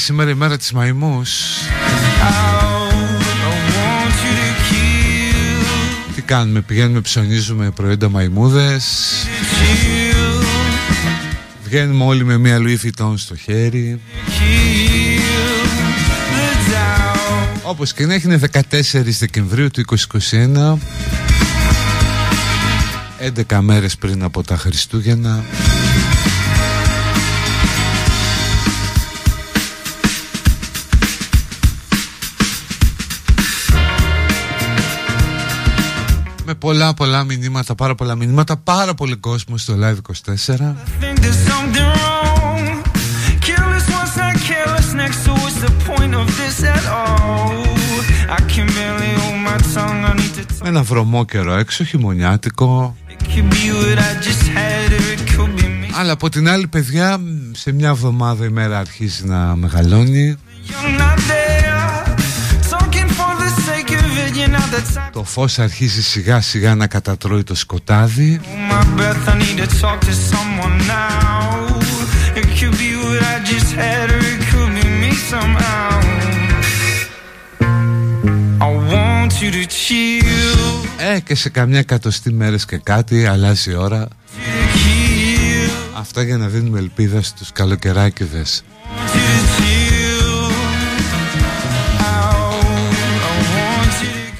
σήμερα η μέρα της μαϊμούς. Τι κάνουμε, πηγαίνουμε, ψωνίζουμε προϊόντα μαϊμούδες. Βγαίνουμε όλοι με μία Louis Vuitton στο χέρι. Όπως και να έχει είναι 14 Δεκεμβρίου του 2021 11 μέρες πριν από τα Χριστούγεννα πολλά πολλά μηνύματα, πάρα πολλά μηνύματα, πάρα πολύ κόσμο στο Live 24. Με ένα βρωμό καιρό έξω, χειμωνιάτικο. Αλλά από την άλλη παιδιά σε μια εβδομάδα η μέρα αρχίζει να μεγαλώνει Το φως αρχίζει σιγά σιγά να κατατρώει το σκοτάδι. Ε, και σε καμιά εκατοστή μέρες και κάτι αλλάζει η ώρα. Αυτά για να δίνουμε ελπίδα στους καλοκαιράκιδες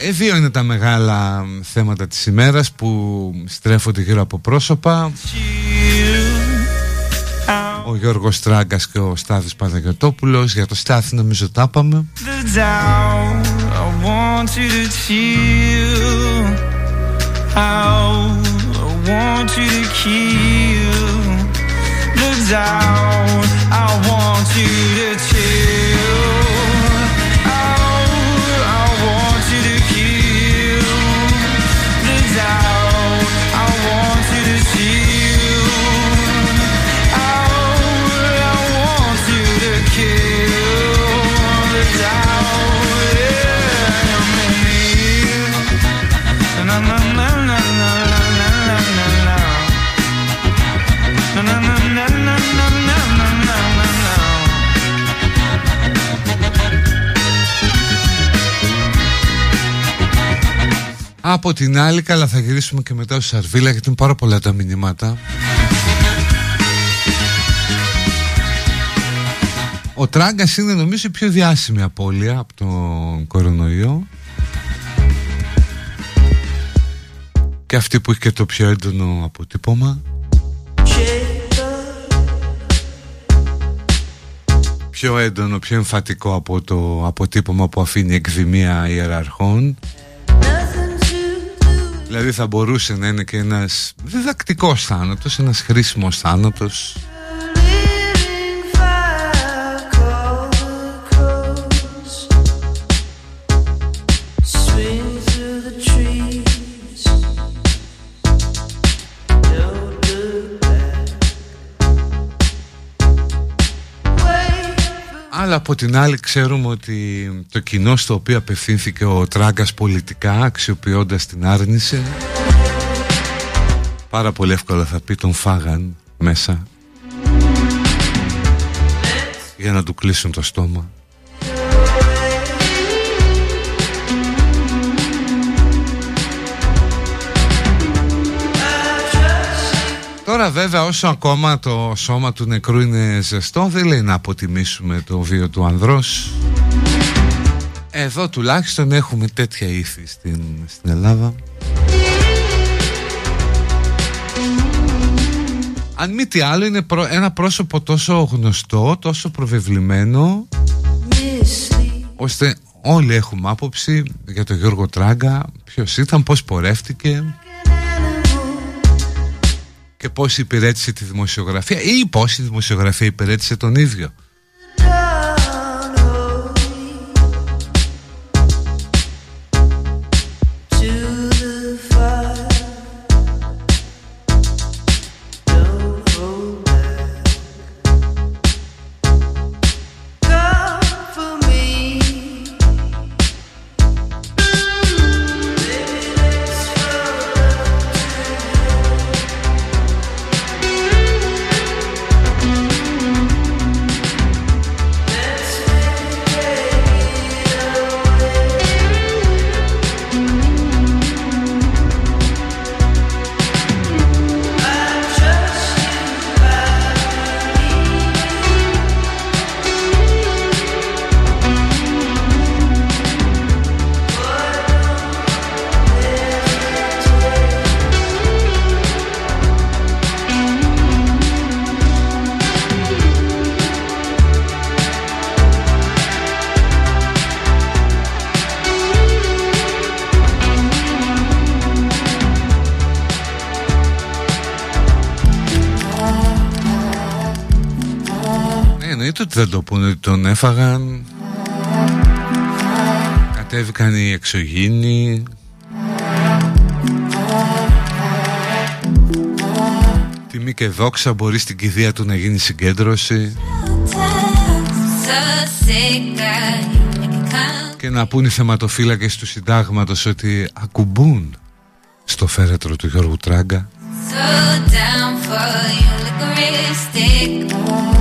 Ε, δύο είναι τα μεγάλα θέματα της ημέρας που στρέφονται γύρω από πρόσωπα. Ο Γιώργος Τράγκας και ο Στάθης Παναγιωτόπουλος Για το Στάθη νομίζω τα είπαμε. I want you to Από την άλλη καλά θα γυρίσουμε και μετά στο Σαρβίλα γιατί είναι πάρα πολλά τα μηνύματα. Ο Τράγκας είναι νομίζω η πιο διάσημη απώλεια από τον κορονοϊό. Και αυτή που έχει και το πιο έντονο αποτύπωμα. Πιο έντονο, πιο εμφατικό από το αποτύπωμα που αφήνει εκδημία ιεραρχών Δηλαδή θα μπορούσε να είναι και ένας διδακτικός θάνατος, ένας χρήσιμος θάνατος Αλλά από την άλλη ξέρουμε ότι το κοινό στο οποίο απευθύνθηκε ο Τράγκας πολιτικά αξιοποιώντας την άρνηση πάρα πολύ εύκολα θα πει τον φάγαν μέσα για να του κλείσουν το στόμα Τώρα βέβαια όσο ακόμα το σώμα του νεκρού είναι ζεστό δεν λέει να αποτιμήσουμε το βίο του ανδρός. Εδώ τουλάχιστον έχουμε τέτοια ήθη στην, στην Ελλάδα. Αν μη τι άλλο είναι ένα πρόσωπο τόσο γνωστό, τόσο προβεβλημένο ώστε όλοι έχουμε άποψη για τον Γιώργο Τράγκα ποιος ήταν, πώς πορεύτηκε και πώς υπηρέτησε τη δημοσιογραφία ή πώς η δημοσιογραφία υπηρέτησε τον ίδιο. Έφαγαν. Κατέβηκαν οι εξωγήινοι. Τιμή και δόξα μπορεί στην κηδεία του να γίνει συγκέντρωση. Και να πούν οι θεματοφύλακες του συντάγματος ότι ακουμπούν στο φέρετρο του Γιώργου Τράγκα. So sick of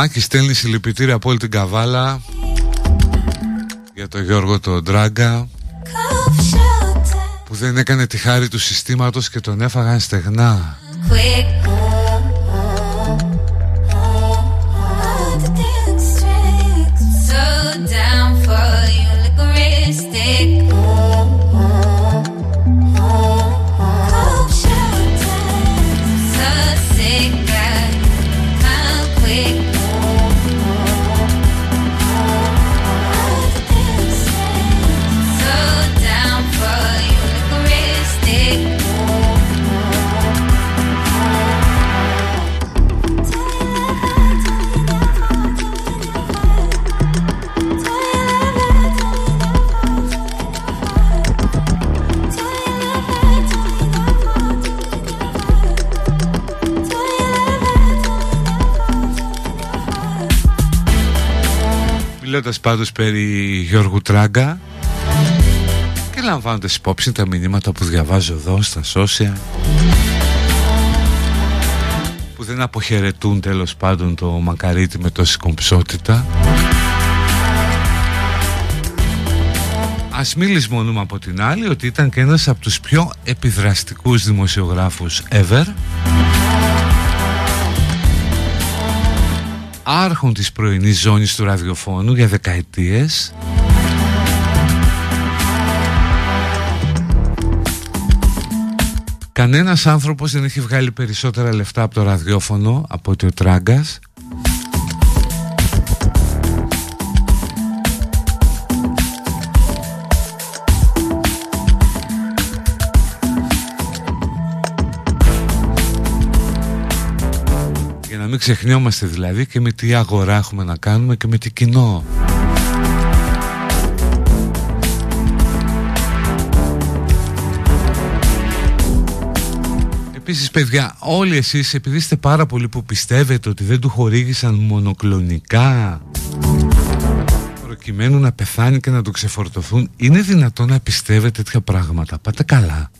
Μάκη στέλνει συλληπιτήρια από όλη την καβάλα για τον Γιώργο τον Ντράγκα που δεν έκανε τη χάρη του συστήματος και τον έφαγαν στεγνά. Μιλώντας πάντως περί Γιώργου Τράγκα και λαμβάνοντας υπόψη τα μηνύματα που διαβάζω εδώ στα social που δεν αποχαιρετούν τέλος πάντων το μακαρίτι με τόση κομψότητα. Ας μην λησμονούμε από την άλλη ότι ήταν και ένας από τους πιο επιδραστικούς δημοσιογράφους ever άρχον της πρωινής ζώνης του ραδιοφώνου για δεκαετίες. Κανένας άνθρωπος δεν έχει βγάλει περισσότερα λεφτά από το ραδιόφωνο από ότι ο Τράγκας μην ξεχνιόμαστε δηλαδή και με τι αγορά έχουμε να κάνουμε και με τι κοινό. Επίσης παιδιά όλοι εσείς επειδή είστε πάρα πολλοί που πιστεύετε ότι δεν του χορήγησαν μονοκλονικά προκειμένου να πεθάνει και να το ξεφορτωθούν είναι δυνατόν να πιστεύετε τέτοια πράγματα πάτε καλά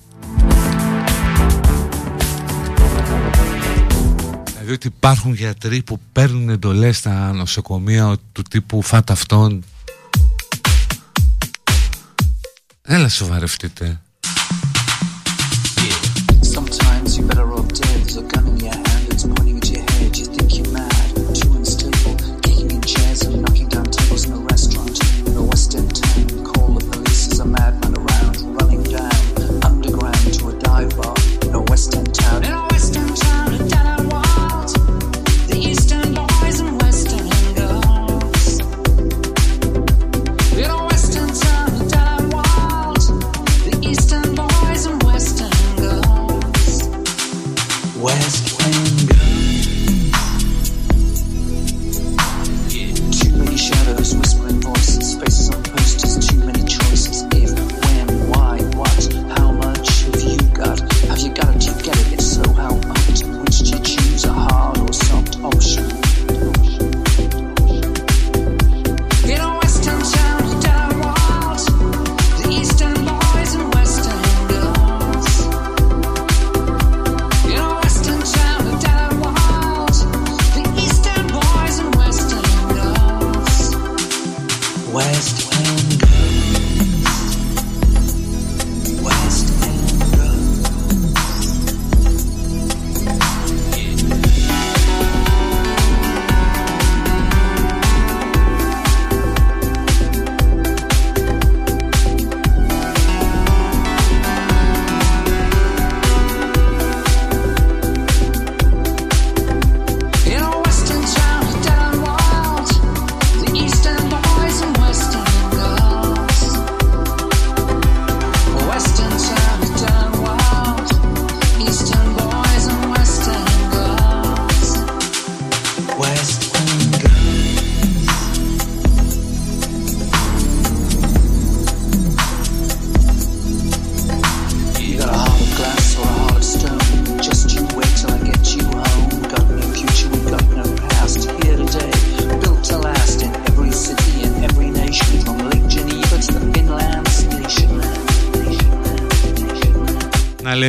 Δηλαδή ότι υπάρχουν γιατροί που παίρνουν εντολές στα νοσοκομεία του τύπου φάτα αυτόν. Έλα σοβαρευτείτε. Να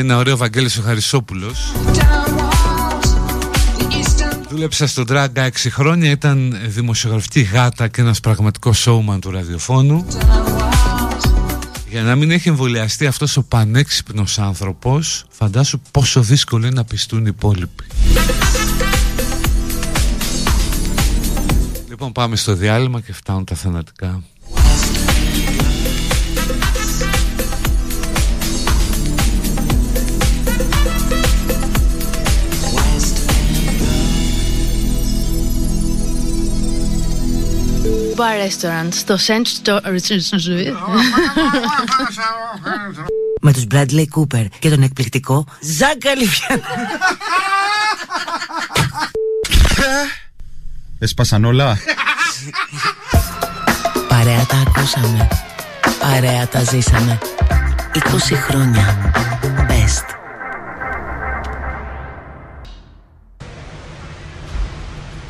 ένα ωραίο Βαγγέλης ο Χαρισόπουλος Δούλεψα στον Τράγκα 6 χρόνια Ήταν δημοσιογραφική γάτα και ένας πραγματικός σόουμαν του ραδιοφώνου. Για να μην έχει εμβολιαστεί αυτός ο πανέξυπνος άνθρωπος Φαντάσου πόσο δύσκολο είναι να πιστούν οι υπόλοιποι. Λοιπόν πάμε στο διάλειμμα και φτάνουν τα θανατικά Bar Restaurant στο Saint Με τους Bradley Cooper και τον εκπληκτικό Ζάκα Λιβιάν Έσπασαν όλα. Παρέα τα ακούσαμε. Παρέα τα ζήσαμε. 20 χρόνια. Best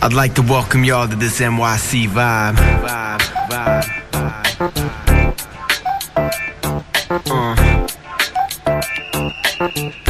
I'd like to welcome y'all to this NYC vibe. Uh.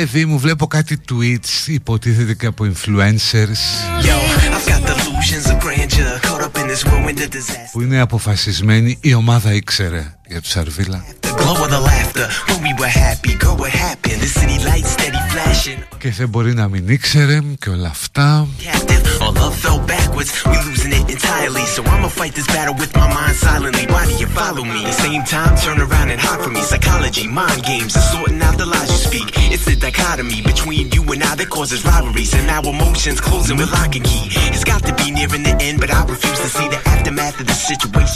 Εβέπη, μου βλέπω κάτι Tweets, υποτίθεται και από influencers. Που είναι αποφασισμένη η ομάδα ήξερε. Και δεν μπορεί να μην ήξερε και όλα αυτά.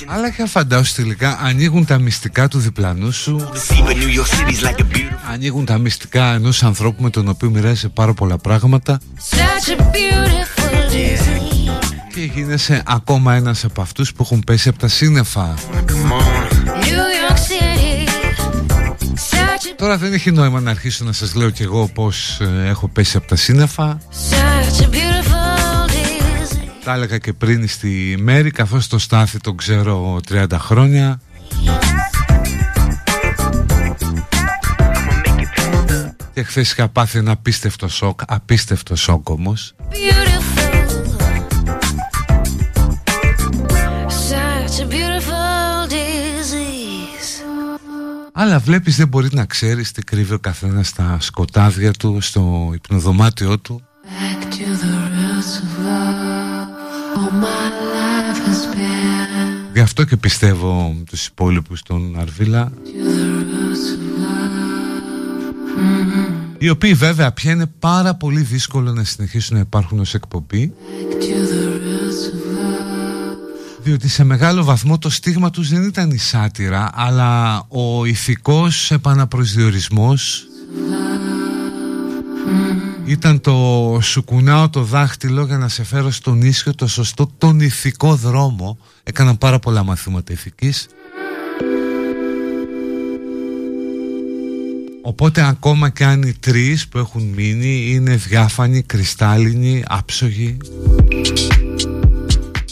Τα και να τελικά ανοίγουν τα μυστικά του διπλανού σου To see, but New York City's like a beautiful. Ανοίγουν τα μυστικά ενός ανθρώπου με τον οποίο μοιράζεσαι πάρα πολλά πράγματα Such a beautiful disease. και γίνεσαι ακόμα ένας από αυτούς που έχουν πέσει από τα σύννεφα Come on. New York City, such a, Τώρα δεν έχει νόημα να αρχίσω να σας λέω κι εγώ πως ε, έχω πέσει από τα σύννεφα such a beautiful disease. Τα έλεγα και πριν στη Μέρη καθώς το Στάθη τον ξέρω 30 χρόνια Και χθες είχα πάθει ένα απίστευτο σοκ, απίστευτο σοκ όμως Beautiful. Such a beautiful disease. Αλλά βλέπεις δεν μπορεί να ξέρεις τι κρύβει ο καθένας στα σκοτάδια του, στο υπνοδωμάτιό του Γι' αυτό και πιστεύω τους υπόλοιπους των Αρβίλα οι οποίοι βέβαια πια είναι πάρα πολύ δύσκολο να συνεχίσουν να υπάρχουν ως εκπομπή διότι σε μεγάλο βαθμό το στίγμα τους δεν ήταν η σάτυρα αλλά ο ηθικός επαναπροσδιορισμός ήταν το σου κουνάω το δάχτυλο για να σε φέρω στον ίσιο το σωστό τον ηθικό δρόμο. Έκαναν πάρα πολλά μαθήματα ηθικής. Οπότε ακόμα και αν οι τρεις που έχουν μείνει είναι διάφανοι, κρυστάλλινοι, άψογοι.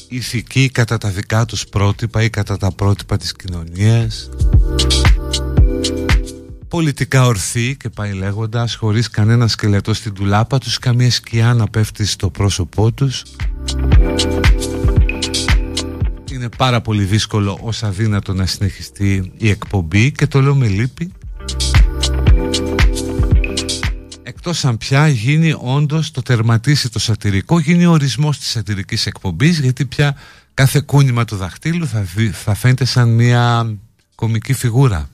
Ηθικοί κατά τα δικά τους πρότυπα ή κατά τα πρότυπα της κοινωνίας πολιτικά ορθοί και πάει λέγοντας χωρίς κανένα σκελετό στην τουλάπα τους καμία σκιά να πέφτει στο πρόσωπό τους. Είναι πάρα πολύ δύσκολο ως αδύνατο να συνεχιστεί η εκπομπή και το λέω με λύπη. Εκτός αν πια γίνει όντως το τερματίσει το σατυρικό γίνει ο ορισμός της σατυρικής εκπομπής γιατί πια κάθε κούνημα του δαχτύλου θα, θα φαίνεται σαν μια κομική φιγούρα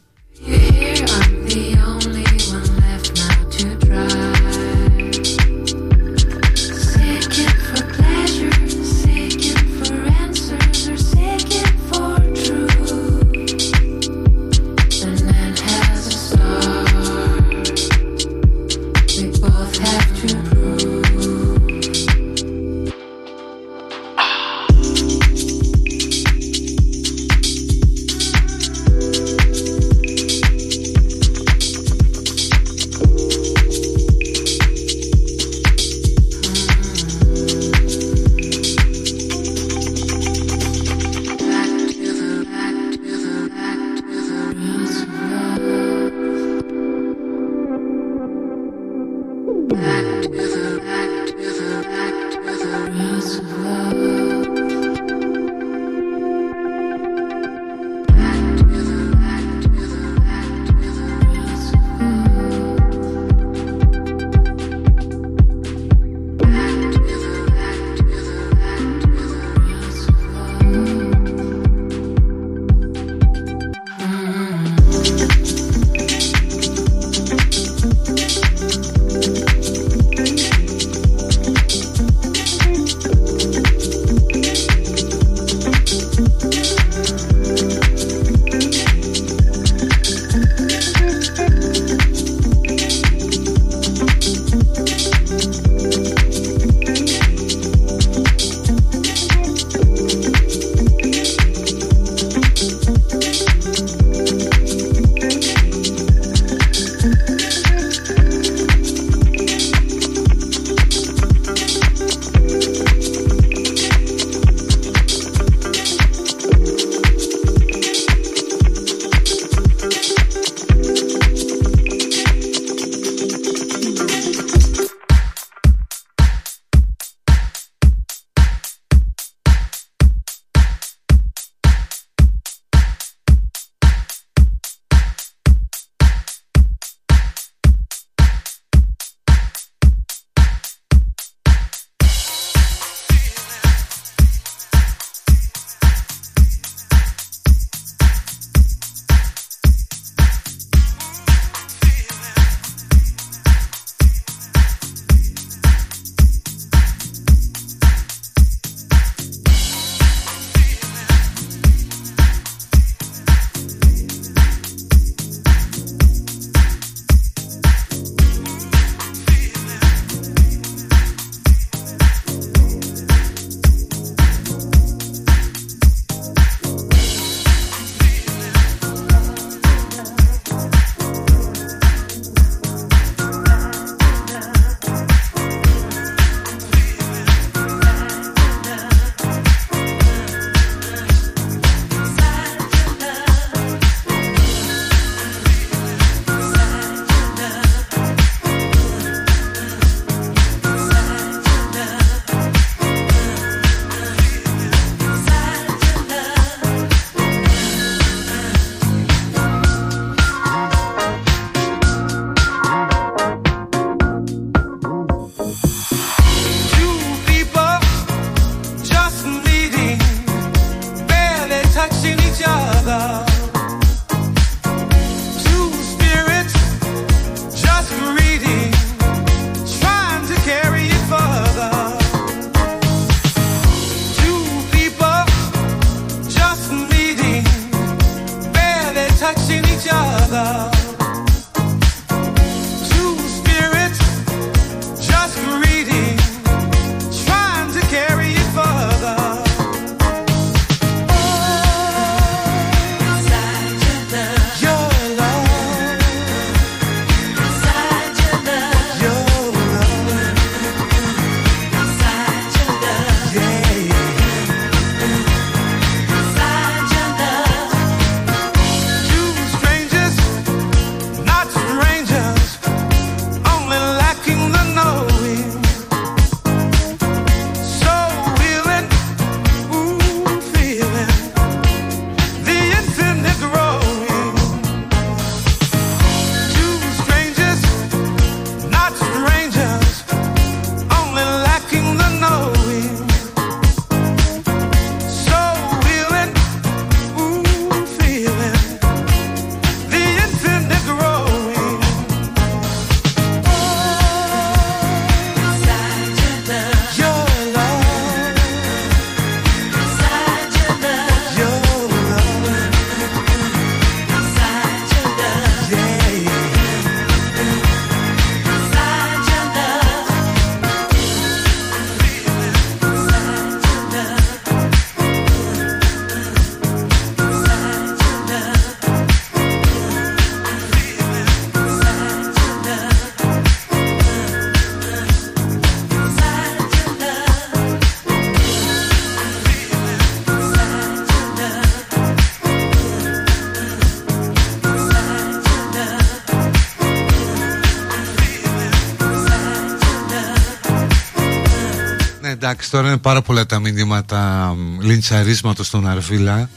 Εντάξει, τώρα είναι πάρα πολλά τα μηνύματα λιντσαρίσματος στον Αρβίλα.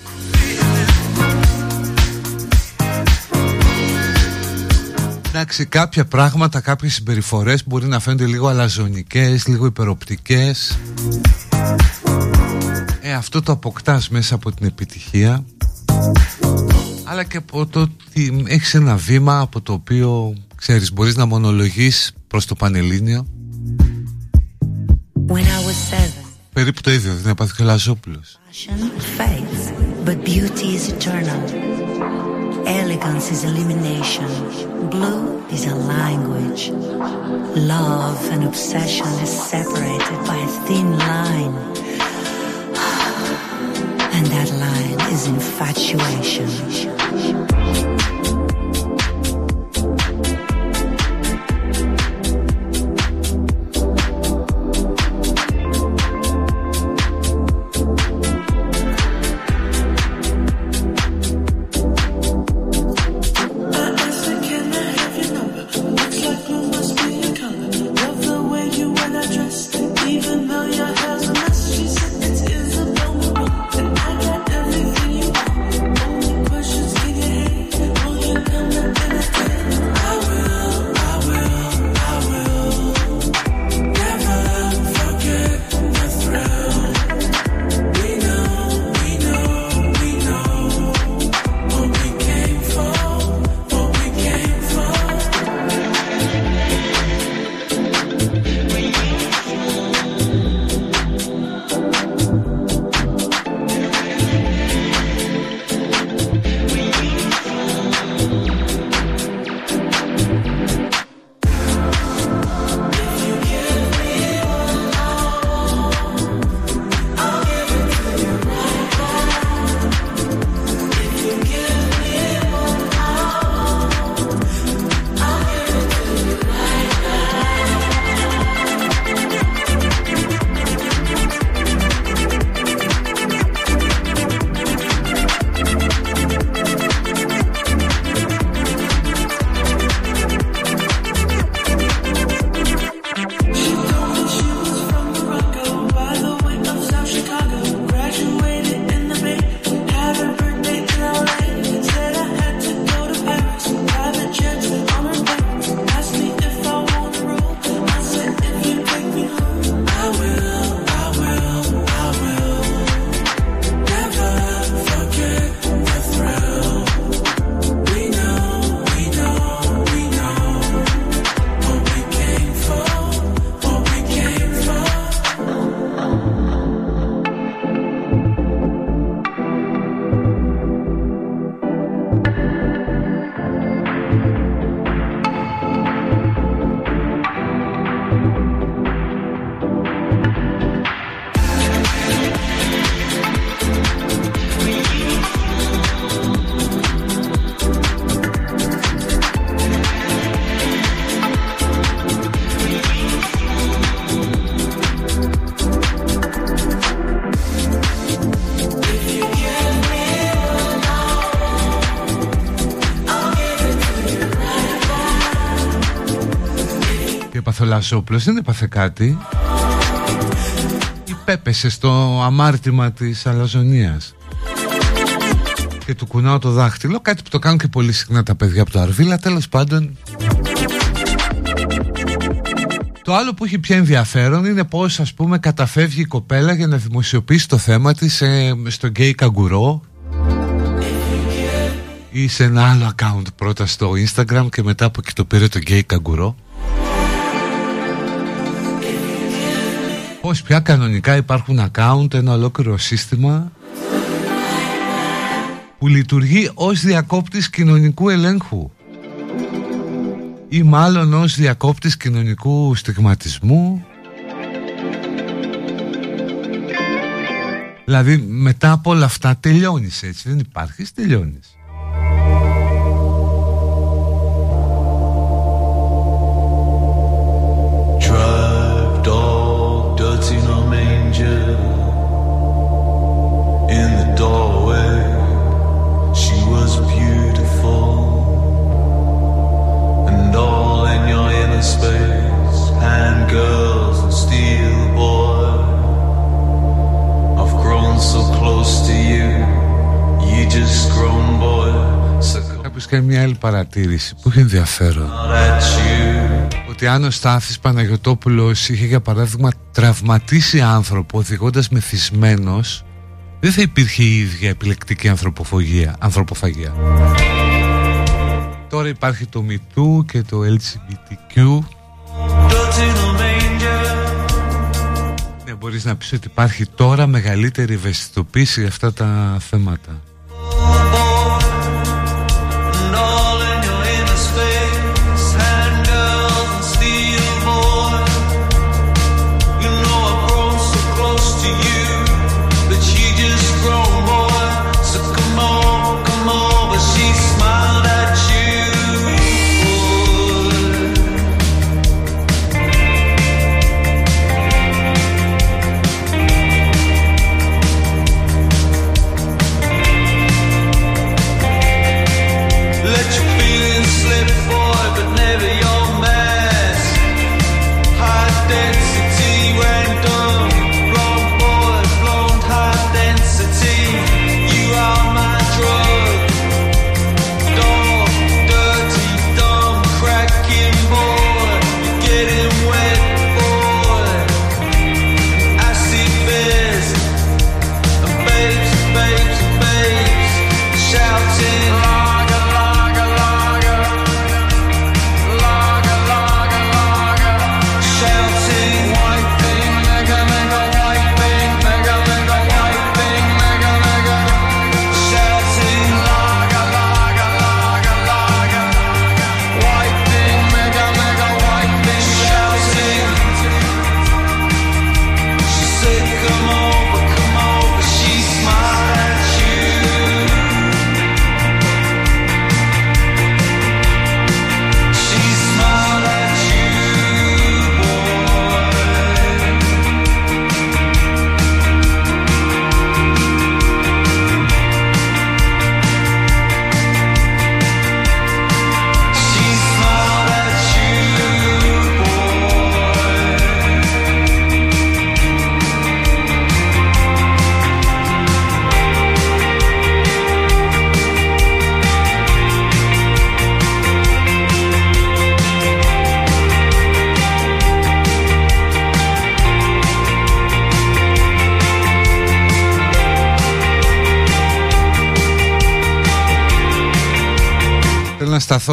Εντάξει, κάποια πράγματα, κάποιες συμπεριφορές μπορεί να φαίνονται λίγο αλαζονικές, λίγο υπεροπτικές. Ε, αυτό το αποκτάς μέσα από την επιτυχία. Αλλά και από το ότι έχεις ένα βήμα από το οποίο, ξέρεις, μπορείς να μονολογείς προς το Πανελλήνιο. When I was seven. Περίπου το ίδιο, δεν έπαθε και ο Λαζόπουλος. Fades, but beauty is eternal. Elegance is elimination. Blue is a language. Love and obsession is separated by a thin line. And that line is infatuation. Αθολασόπουλος δεν έπαθε κάτι. Υπέπεσε στο αμάρτημα της αλαζονείας. Και του κουνάω το δάχτυλο Κάτι που το κάνουν και πολύ συχνά τα παιδιά από το Αρβίλα Τέλος πάντων. Το άλλο που έχει πια ενδιαφέρον είναι πως ας πούμε καταφεύγει η κοπέλα για να δημοσιοποιήσει το θέμα της ε, στο γκέι καγκουρό ή σε ένα άλλο account πρώτα στο Instagram και μετά από εκεί το πήρε το γκέι καγκουρό. Πως πια κανονικά υπάρχουν account, ένα ολόκληρο σύστημα που λειτουργεί ως διακόπτης κοινωνικού ελέγχου. Ή μάλλον ως διακόπτης κοινωνικού στιγματισμού. Δηλαδή μετά από όλα αυτά τελειώνεις έτσι δεν υπάρχεις τελειώνεις παρατήρηση που έχει ενδιαφέρον. Ότι αν ο Στάθης Παναγιωτόπουλος είχε για παράδειγμα τραυματίσει άνθρωπο οδηγώντας μεθυσμένος δεν θα υπήρχε η ίδια επιλεκτική ανθρωποφαγία, ανθρωποφαγία. Τώρα υπάρχει το MeToo και το LGBTQ Ναι, μπορείς να πεις ότι υπάρχει τώρα μεγαλύτερη ευαισθητοποίηση για αυτά τα θέματα you.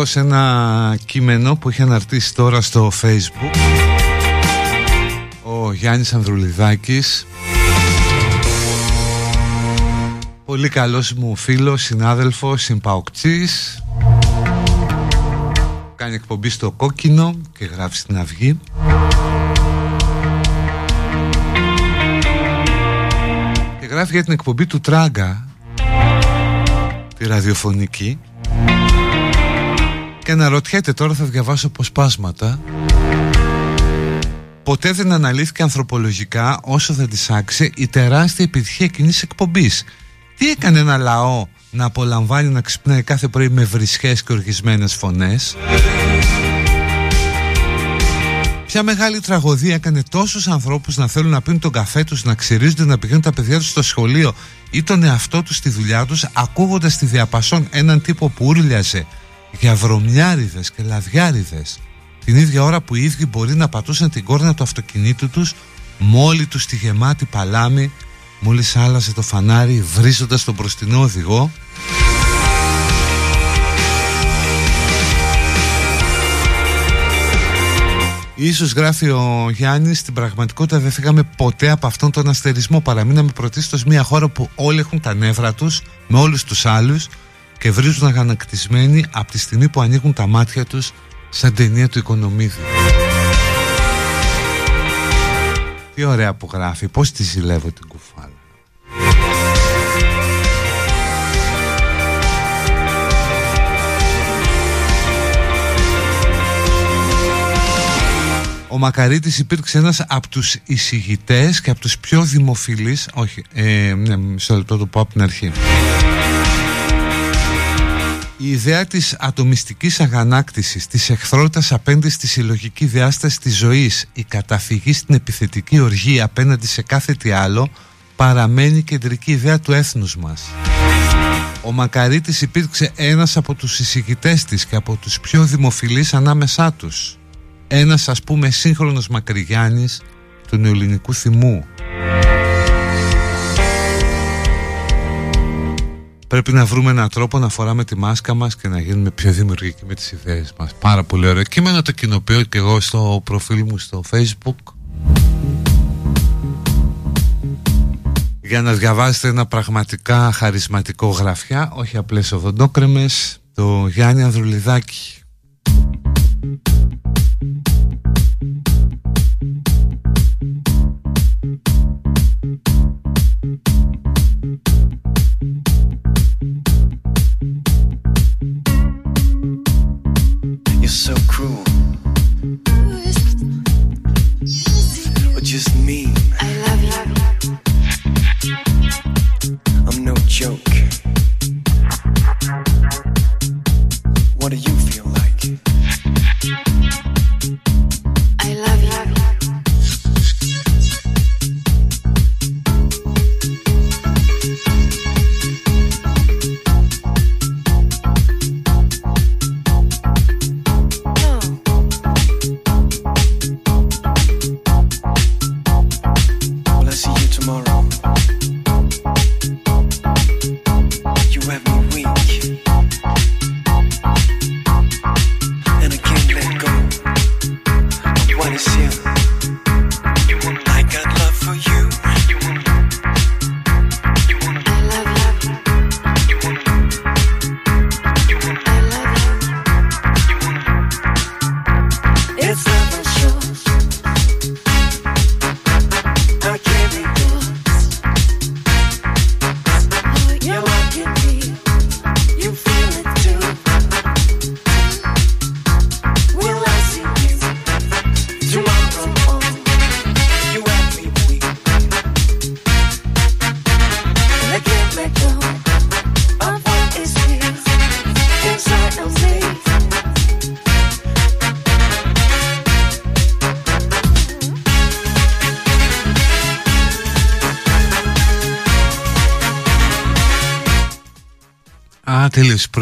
Σε ένα κείμενο που έχει αναρτήσει τώρα στο facebook ο Γιάννης Ανδρουλιδάκης. Πολύ καλός μου φίλος, συνάδελφος, συμπαοκτσής Κάνει εκπομπή στο κόκκινο και γράφει στην αυγή. Και γράφει για την εκπομπή του Τράγκα Τη ραδιοφωνική και αναρωτιέται τώρα θα διαβάσω αποσπάσματα Ποτέ δεν αναλύθηκε ανθρωπολογικά όσο θα της άξιζε η τεράστια επιτυχία κοινή εκπομπής. Τι έκανε ένα λαό να απολαμβάνει να ξυπνάει κάθε πρωί με βρισχές και οργισμένες φωνές; Ποια μεγάλη τραγωδία έκανε τόσους ανθρώπους να θέλουν να πίνουν τον καφέ τους, να ξυρίζονται, να πηγαίνουν τα παιδιά τους στο σχολείο; Ή τον εαυτό τους στη δουλειά τους, ακούγοντας τη διαπασόν έναν τύπο που ούρλιαζε για βρωμιάριδες και λαδιάριδες. Την ίδια ώρα που οι ίδιοι μπορεί να πατούσαν την κόρνα του αυτοκινήτου τους μόλι τους τη γεμάτη παλάμη μόλις άλλαζε το φανάρι βρίζοντας τον μπροστινό οδηγό. Ίσως γράφει ο Γιάννης Στην πραγματικότητα δεν φύγαμε ποτέ από αυτόν τον αστερισμό. Παραμείναμε πρωτίστως μια χώρα που όλοι έχουν τα νεύρα τους Με όλους τους άλλους Και βρίζουν αγανακτισμένοι από τη στιγμή που ανοίγουν τα μάτια τους Σαν ταινία του Οικονομίδη. Τι ωραία που γράφει Πώς τη ζηλεύω την κουφάλα. Ο Μακαρίτης υπήρξε ένας από τους εισηγητές και από τους πιο δημοφιλείς Όχι, ε, ναι, μισό λεπτό το πω από την αρχή η ιδέα της ατομιστικής αγανάκτησης, της εχθρότητας απέναντι στη συλλογική διάσταση της ζωής, η καταφυγή στην επιθετική οργή απέναντι σε κάθε τι άλλο, παραμένει κεντρική ιδέα του έθνους μας. Ο Μακαρίτης υπήρξε ένας από τους εισηγητές της και από τους πιο δημοφιλείς ανάμεσά τους. Ένας ας πούμε σύγχρονος Μακρυγιάννης του νεοελληνικού θυμού. Πρέπει να βρούμε έναν τρόπο να φοράμε τη μάσκα μας και να γίνουμε πιο δημιουργικοί με τις ιδέες μας. Πάρα πολύ ωραίο. Κείμενο το κοινοποιώ και εγώ στο προφίλ μου στο facebook. Για να διαβάσετε ένα πραγματικά χαρισματικό γραφιά, όχι απλές οδοντόκρεμες, το Γιάννη Ανδρουλιδάκη.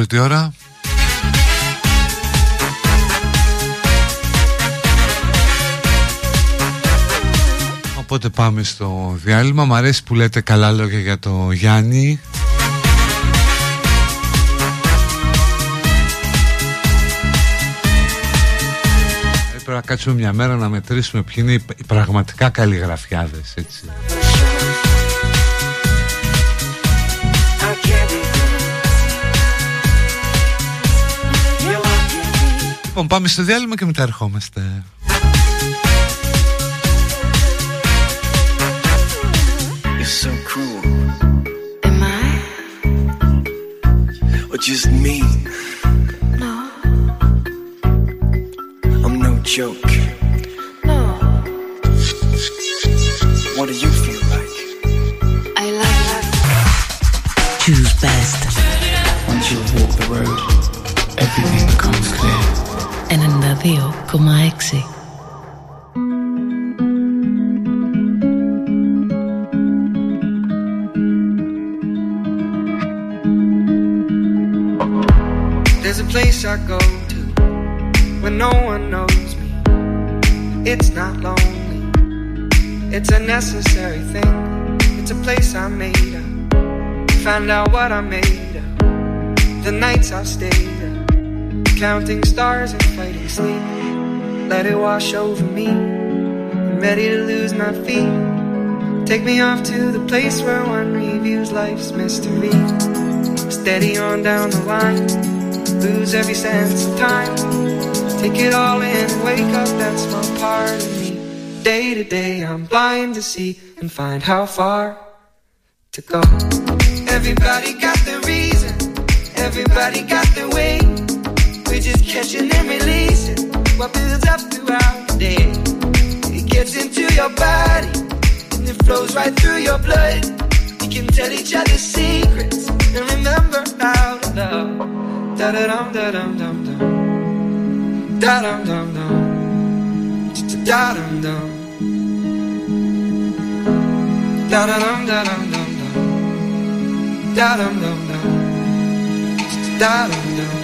Πρώτη ώρα. Οπότε πάμε στο διάλειμμα. Μ' αρέσει που λέτε καλά λόγια για το Γιάννη. Πρέπει να κάτσουμε μια μέρα να μετρήσουμε ποιοι είναι οι πραγματικά καλλιγραφιάδες έτσι Λοιπόν, πάμε στο διάλειμμα και μετά ερχόμαστε. You're so cruel. Am I? Or just mean? No, I'm no joke. There's a place I go to when no one knows me. It's not lonely, it's a necessary thing. It's a place I made up. Found out what I made up. The nights I stayed up counting stars and fighting sleep. Let it wash over me. I'm ready to lose my feet. Take me off to the place where one reviews life's mystery. Steady on down the line, lose every sense of time. Take it all in and wake up that small part of me. Day to day, I'm blind to see and find how far to go. Everybody got the reason, everybody got. We're catching and releasing what builds up throughout the day. It gets into your body and it flows right through your blood. We can tell each other secrets and remember how to love. Da da dum da dum dum dum. Da dum dum dum. Da dum dum. Da da dum da dum dum dum. Da dum dum dum. Da dum dum.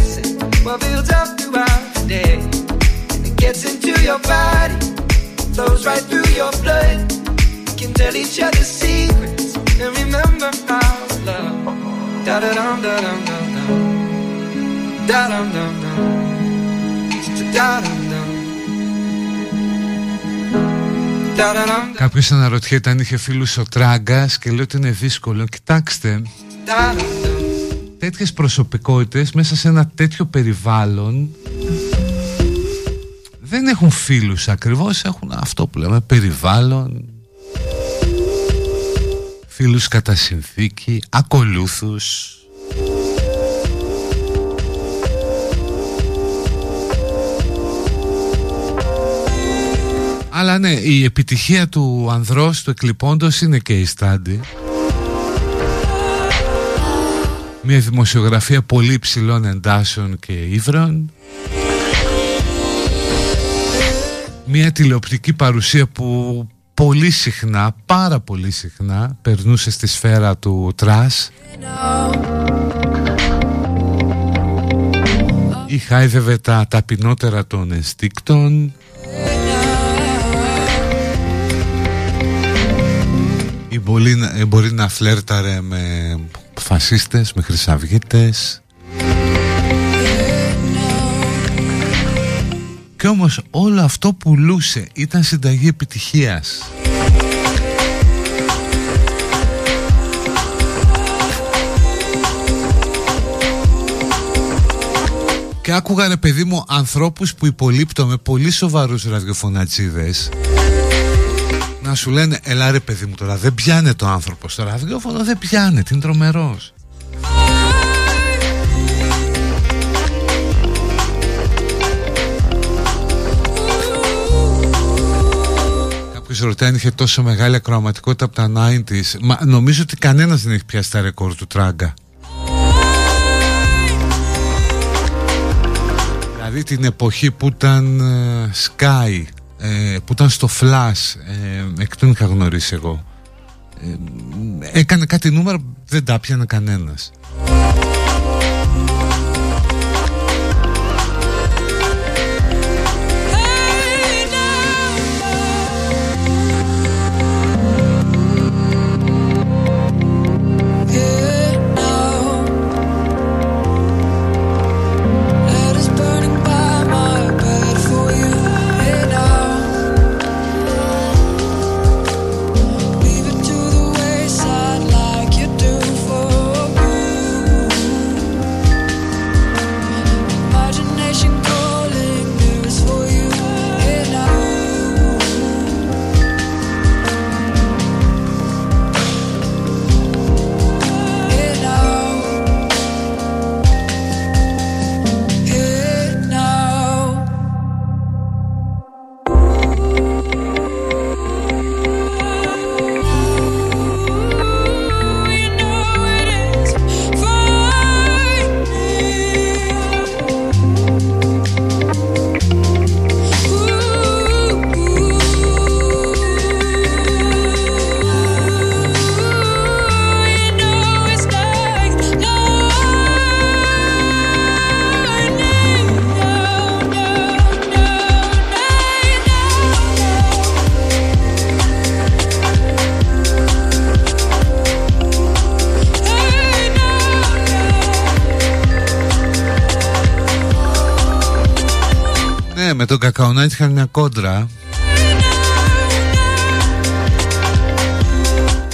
Κάποιος αναρωτιέται αν είχε φίλου ο τράγκα και λέει ότι είναι δύσκολο, κοιτάξτε τέτοιες προσωπικότητες μέσα σε ένα τέτοιο περιβάλλον δεν έχουν φίλους ακριβώς, έχουν αυτό που λέμε περιβάλλον, φίλους κατά συνθήκη, ακολούθους. Αλλά ναι, η επιτυχία του ανδρός, του εκλειπώντος είναι και η στάντη. Μια δημοσιογραφία πολύ υψηλών εντάσεων και ύβρεων. Μια τηλεοπτική παρουσία που πολύ συχνά, πάρα πολύ συχνά, περνούσε στη σφαίρα του trash. Ή χάιδευε τα ταπεινότερα των ενστίκτων. Ή μπορεί, να- ε, μπορεί να φλέρταρε με φασίστες, με χρυσαυγίτες. Και όμως όλο αυτό πουλούσε, ήταν συνταγή επιτυχίας. Και άκουγα ρε παιδί μου ανθρώπους που υπολείπτω με πολύ σοβαρούς ραδιοφωνατσίδες να σου λένε έλα ρε παιδί μου τώρα δεν πιάνε το άνθρωπο στο ραδιόφωνο δεν πιάνε, είναι τρομερός Κάποιος ρωτάει αν είχε τόσο μεγάλη ακροαματικότητα από τα 90s Μα νομίζω ότι κανένας δεν έχει πιάσει τα ρεκόρ του Τράγκα. Δηλαδή την εποχή που ήταν ε, Sky ε, Που ήταν στο Flash ε, Εκ των είχα γνωρίσει εγώ. Ε, Έκανε κάτι νούμερα που Δεν τα πιανε κανένας τον Κακαονάτη είχαν μια κόντρα.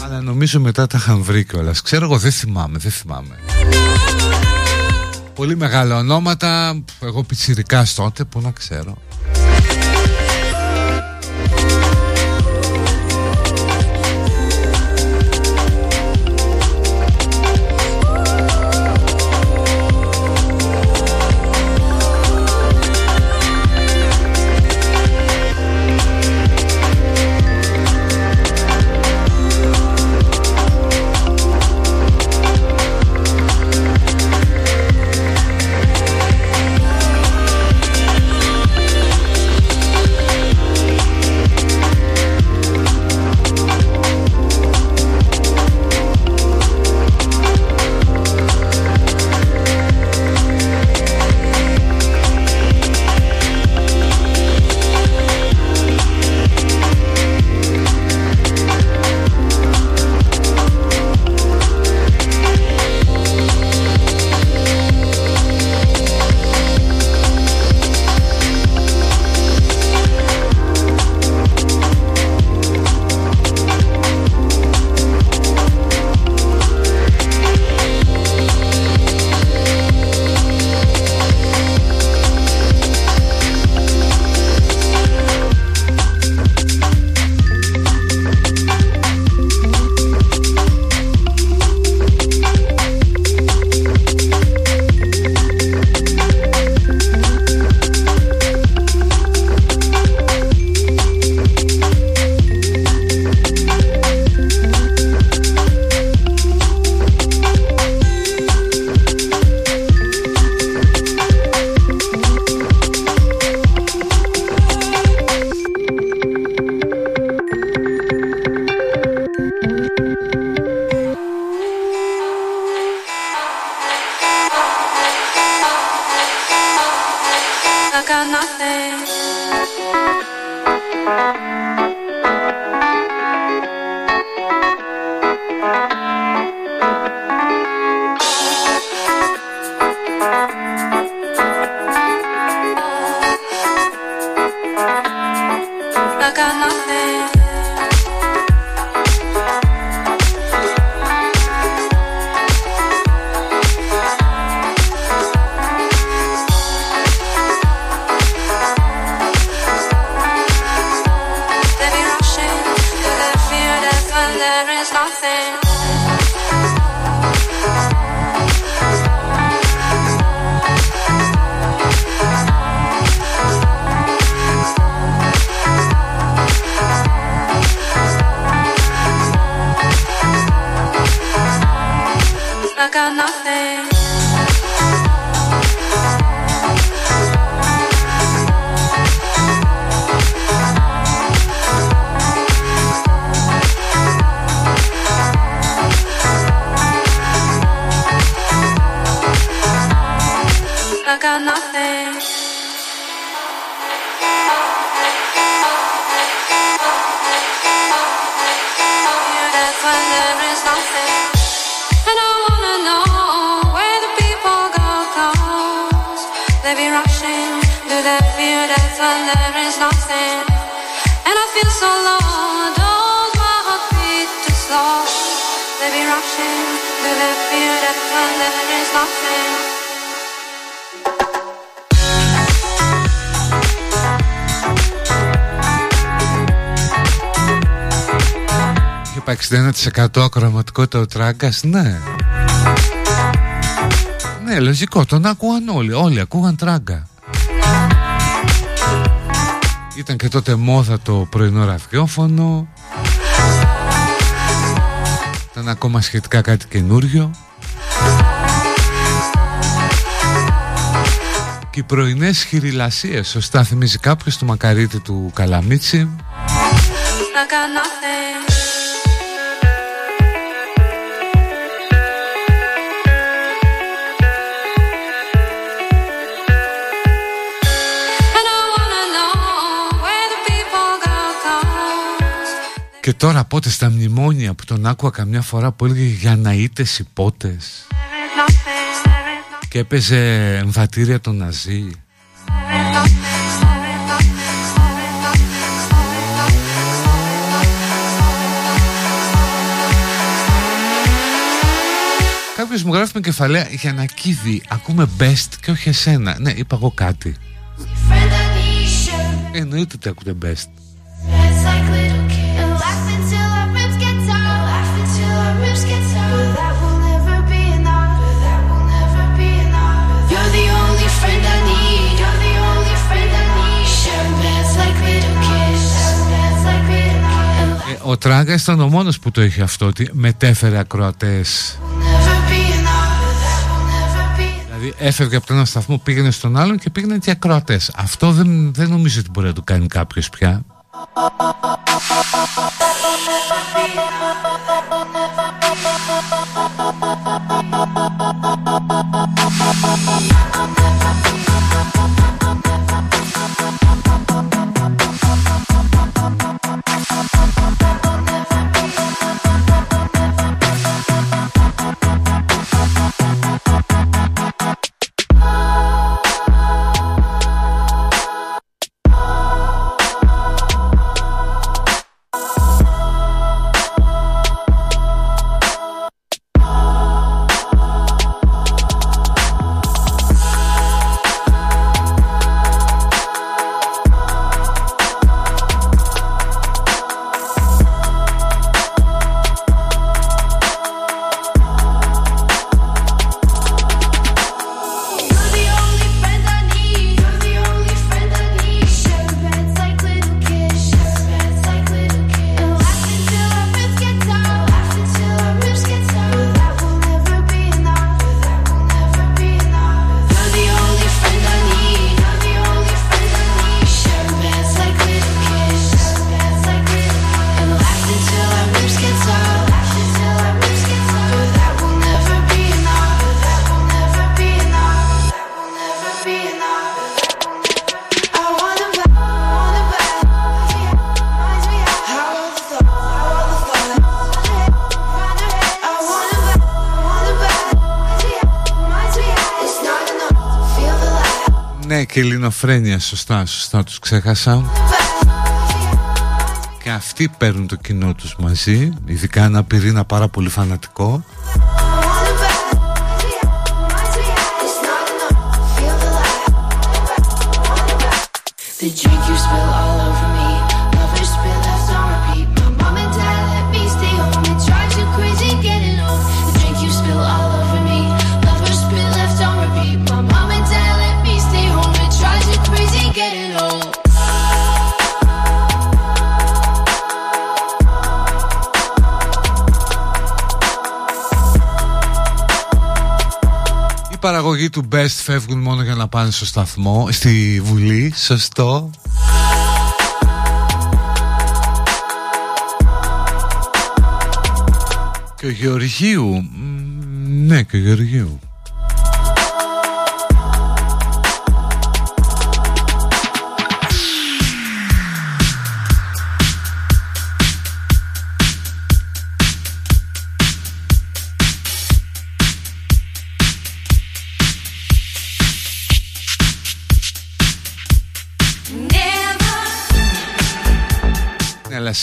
Αλλά νομίζω μετά τα είχαν βρει κιόλας. Ξέρω εγώ δεν θυμάμαι, δεν θυμάμαι. Πολύ μεγάλα ονόματα Εγώ πιτσιρικάς τότε που να ξέρω I got nothing. I got nothing. when there is nothing ακροματικότητα ο Τράγκας Ναι. Ναι λογικό τον άκουγαν όλοι. Όλοι ακούγαν Τράγκα Ήταν και τότε μόδα το πρωινό ραδιόφωνο. Ήταν ακόμα σχετικά κάτι καινούριο. Και οι πρωινές χειριλασίες Σωστά θυμίζει κάποιος του μακαρίτη του Καλαμίτσι Και τώρα πότε στα μνημόνια που τον άκουα καμιά φορά που έλεγε για να είτε πότες και έπαιζε εμβατήρια των Ναζί. Κάποιος μου γράφει με κεφαλαία για να κίδει, ακούμε best και όχι εσένα. Ναι, είπα εγώ κάτι. Εννοείται ότι ακούτε best. Ο Τράγκα ήταν ο μόνος που το είχε αυτό ότι μετέφερε ακροατές. Δηλαδή έφευγε από τον ένα σταθμό, πήγαινε στον άλλον και πήγαινε και ακροατές. Αυτό δεν, δεν νομίζω ότι μπορεί να το κάνει κάποιος πια. Ναι και ελληνοφρένεια σωστά, σωστά τους ξέχασα. Και αυτοί παίρνουν το κοινό τους μαζί Ειδικά ένα πυρήνα πάρα πολύ φανατικό Οι παραγωγοί του Best φεύγουν μόνο για να πάνε στο σταθμό Στη Βουλή, σωστό. Και ο Γεωργίου. Μ, Ναι και ο Γεωργίου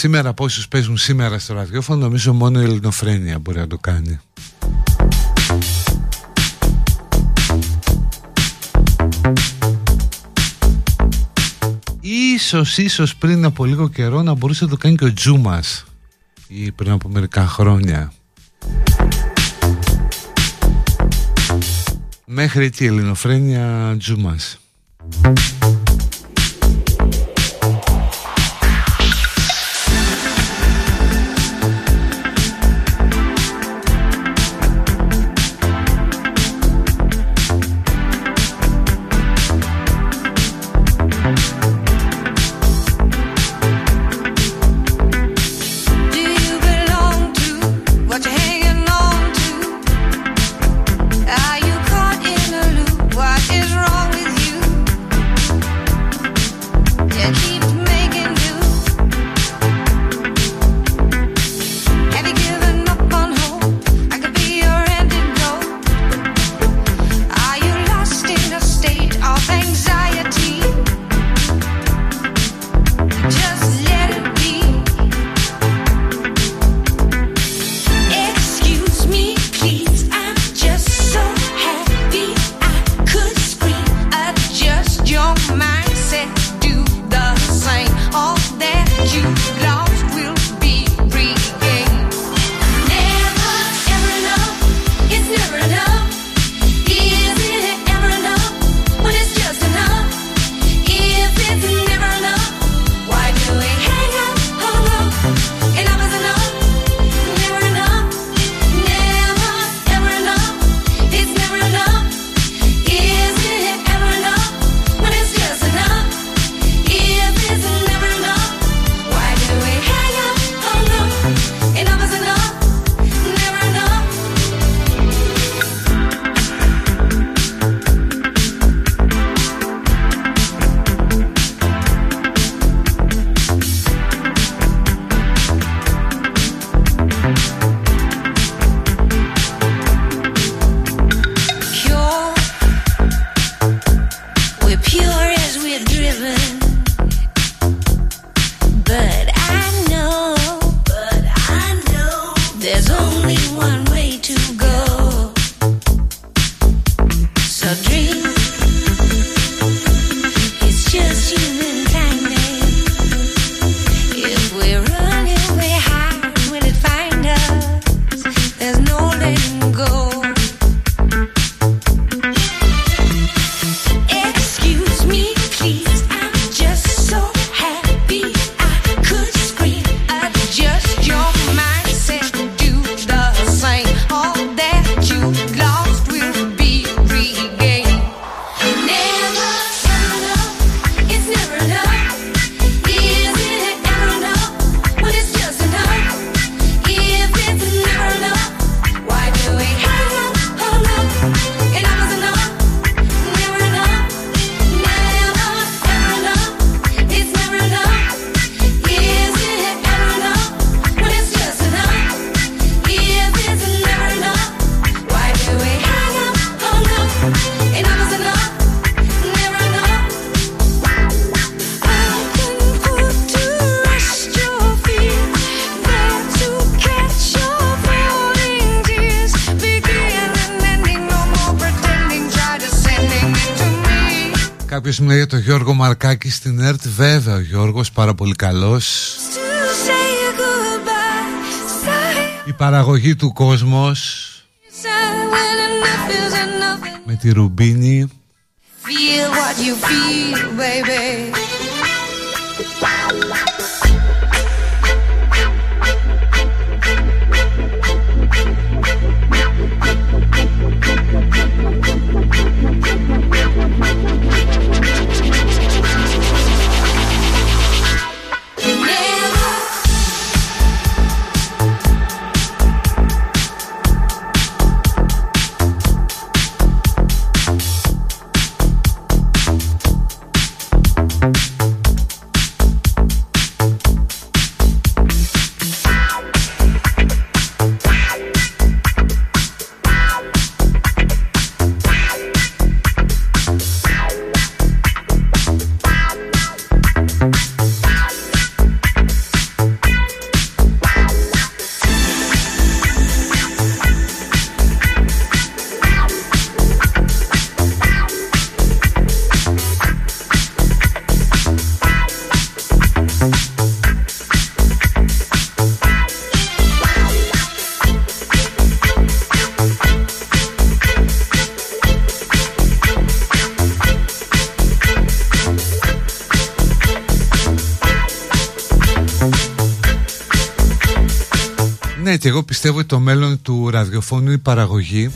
σήμερα από όσους παίζουν σήμερα στο ραδιόφωνο νομίζω μόνο η ελληνοφρένεια μπορεί να το κάνει. Ίσως, ίσως πριν από λίγο καιρό να μπορούσε να το κάνει και ο Τζούμας ή πριν από μερικά χρόνια. Μέχρι εκεί η ελληνοφρένεια Τζούμας. Μαρκάκη στην ΕΡΤ. Βέβαια ο Γιώργος πάρα πολύ καλός. Η παραγωγή του κόσμος. Με τη Ρουμπίνη. Feel what you feel, baby. Πιστεύω ότι το μέλλον του ραδιοφώνου είναι η παραγωγή.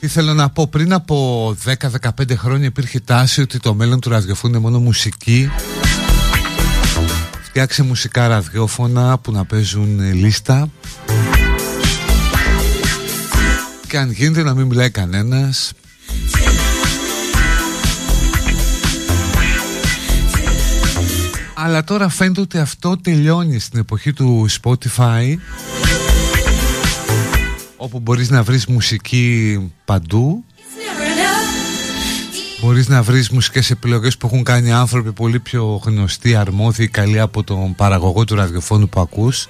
Τι θέλω να πω, πριν από 10-15 χρόνια υπήρχε τάση ότι το μέλλον του ραδιοφώνου είναι μόνο μουσική. Φτιάξε μουσικά ραδιόφωνα που να παίζουν λίστα. Και αν γίνεται να μην μιλάει κανένας Αλλά τώρα φαίνεται ότι αυτό τελειώνει στην εποχή του Spotify όπου μπορείς να βρεις μουσική παντού. Μπορείς να βρεις μουσικές επιλογές που έχουν κάνει άνθρωποι πολύ πιο γνωστοί, αρμόδιοι, καλοί από τον παραγωγό του ραδιοφώνου που ακούς.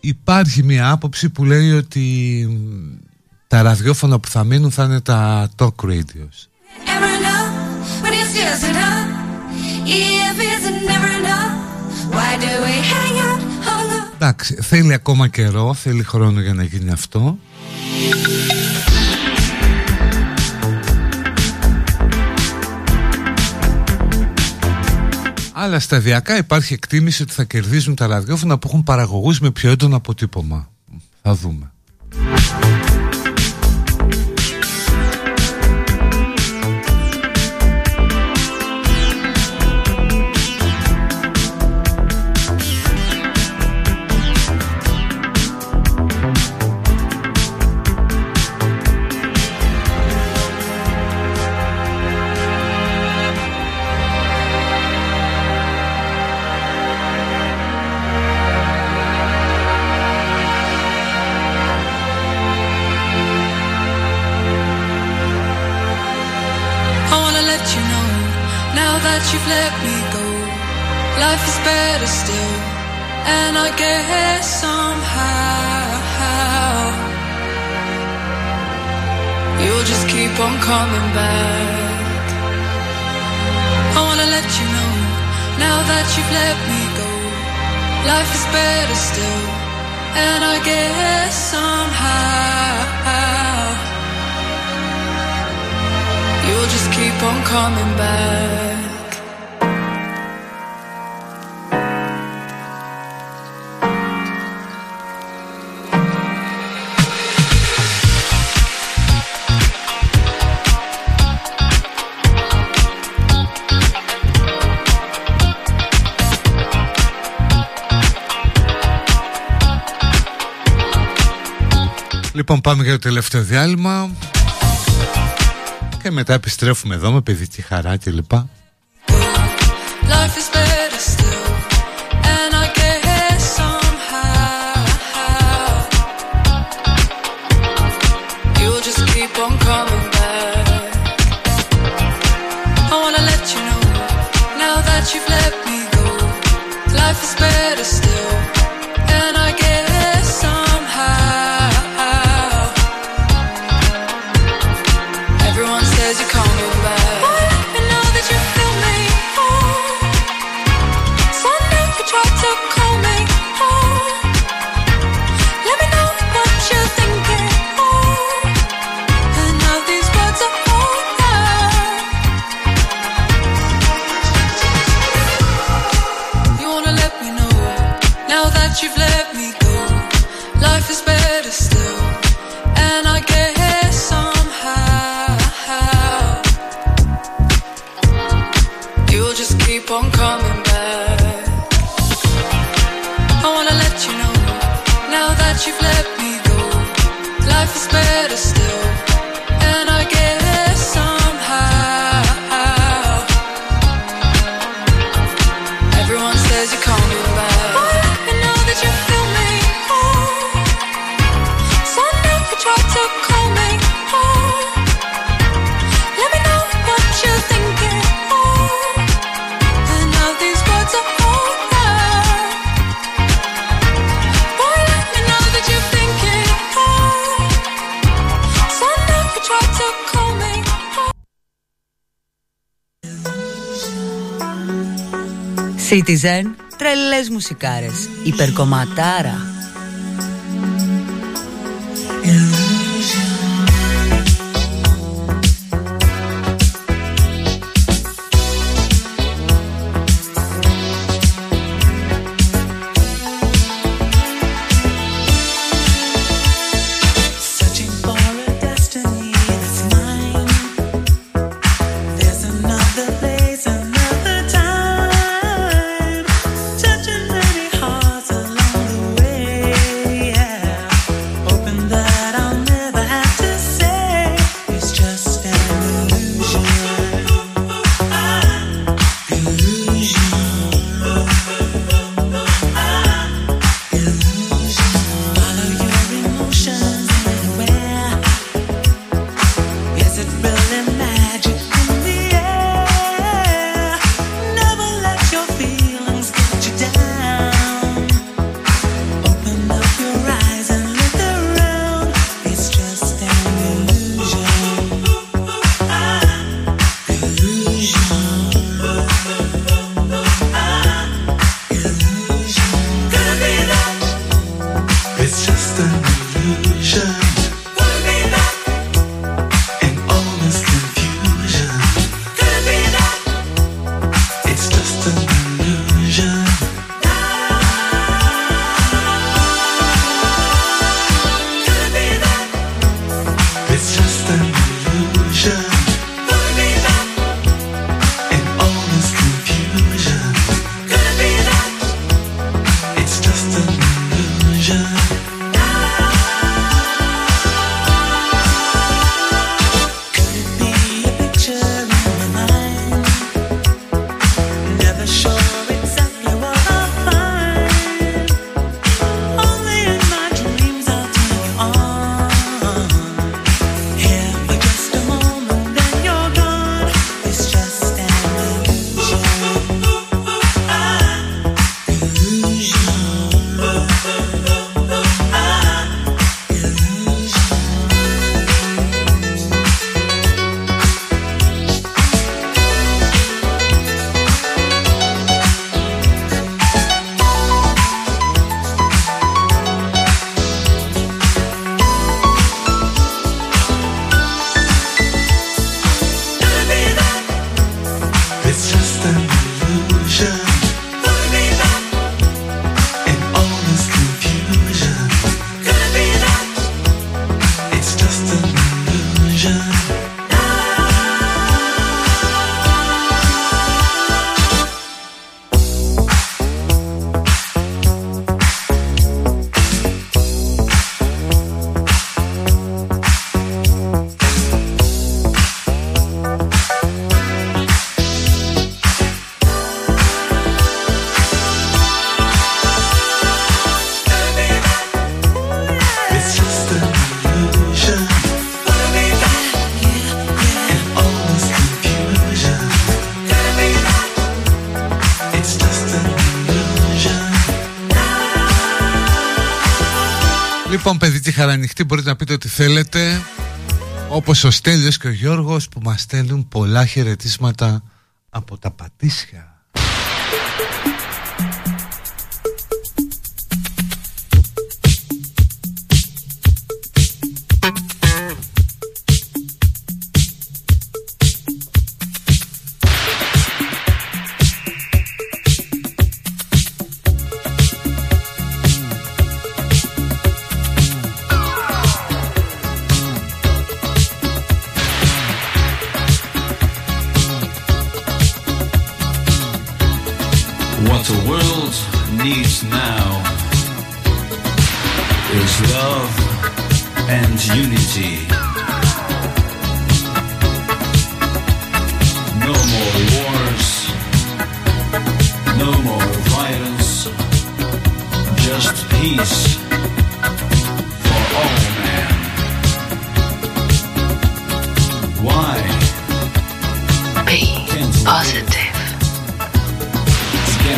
Υπάρχει μια άποψη που λέει ότι τα ραδιόφωνα που θα μείνουν θα είναι τα talk radios. If it's never enough, why do we hang out alone? Εντάξει, θέλει ακόμα καιρό, θέλει χρόνο για να γίνει αυτό. Αλλά σταδιακά υπάρχει εκτίμηση ότι θα κερδίζουν τα ραδιόφωνα που έχουν παραγωγούς με πιο έντονο αποτύπωμα. Θα δούμε. You've let me go. Life is better still, and I guess somehow you'll just keep on coming back. I wanna let you know now that you've let me go. Life is better still, and I guess somehow. You'll just keep on coming back. Λοιπόν πάμε για το τελευταίο διάλειμμα. Και μετά επιστρέφουμε εδώ με παιδική χαρά κλπ Life is better still, μουσικάρες, υπερκομματάρα. Παιδική χαρανυχτή μπορείτε να πείτε ό,τι θέλετε Όπως ο Στέλιος και ο Γιώργος που μας στέλνουν πολλά χαιρετίσματα από τα Πατήσια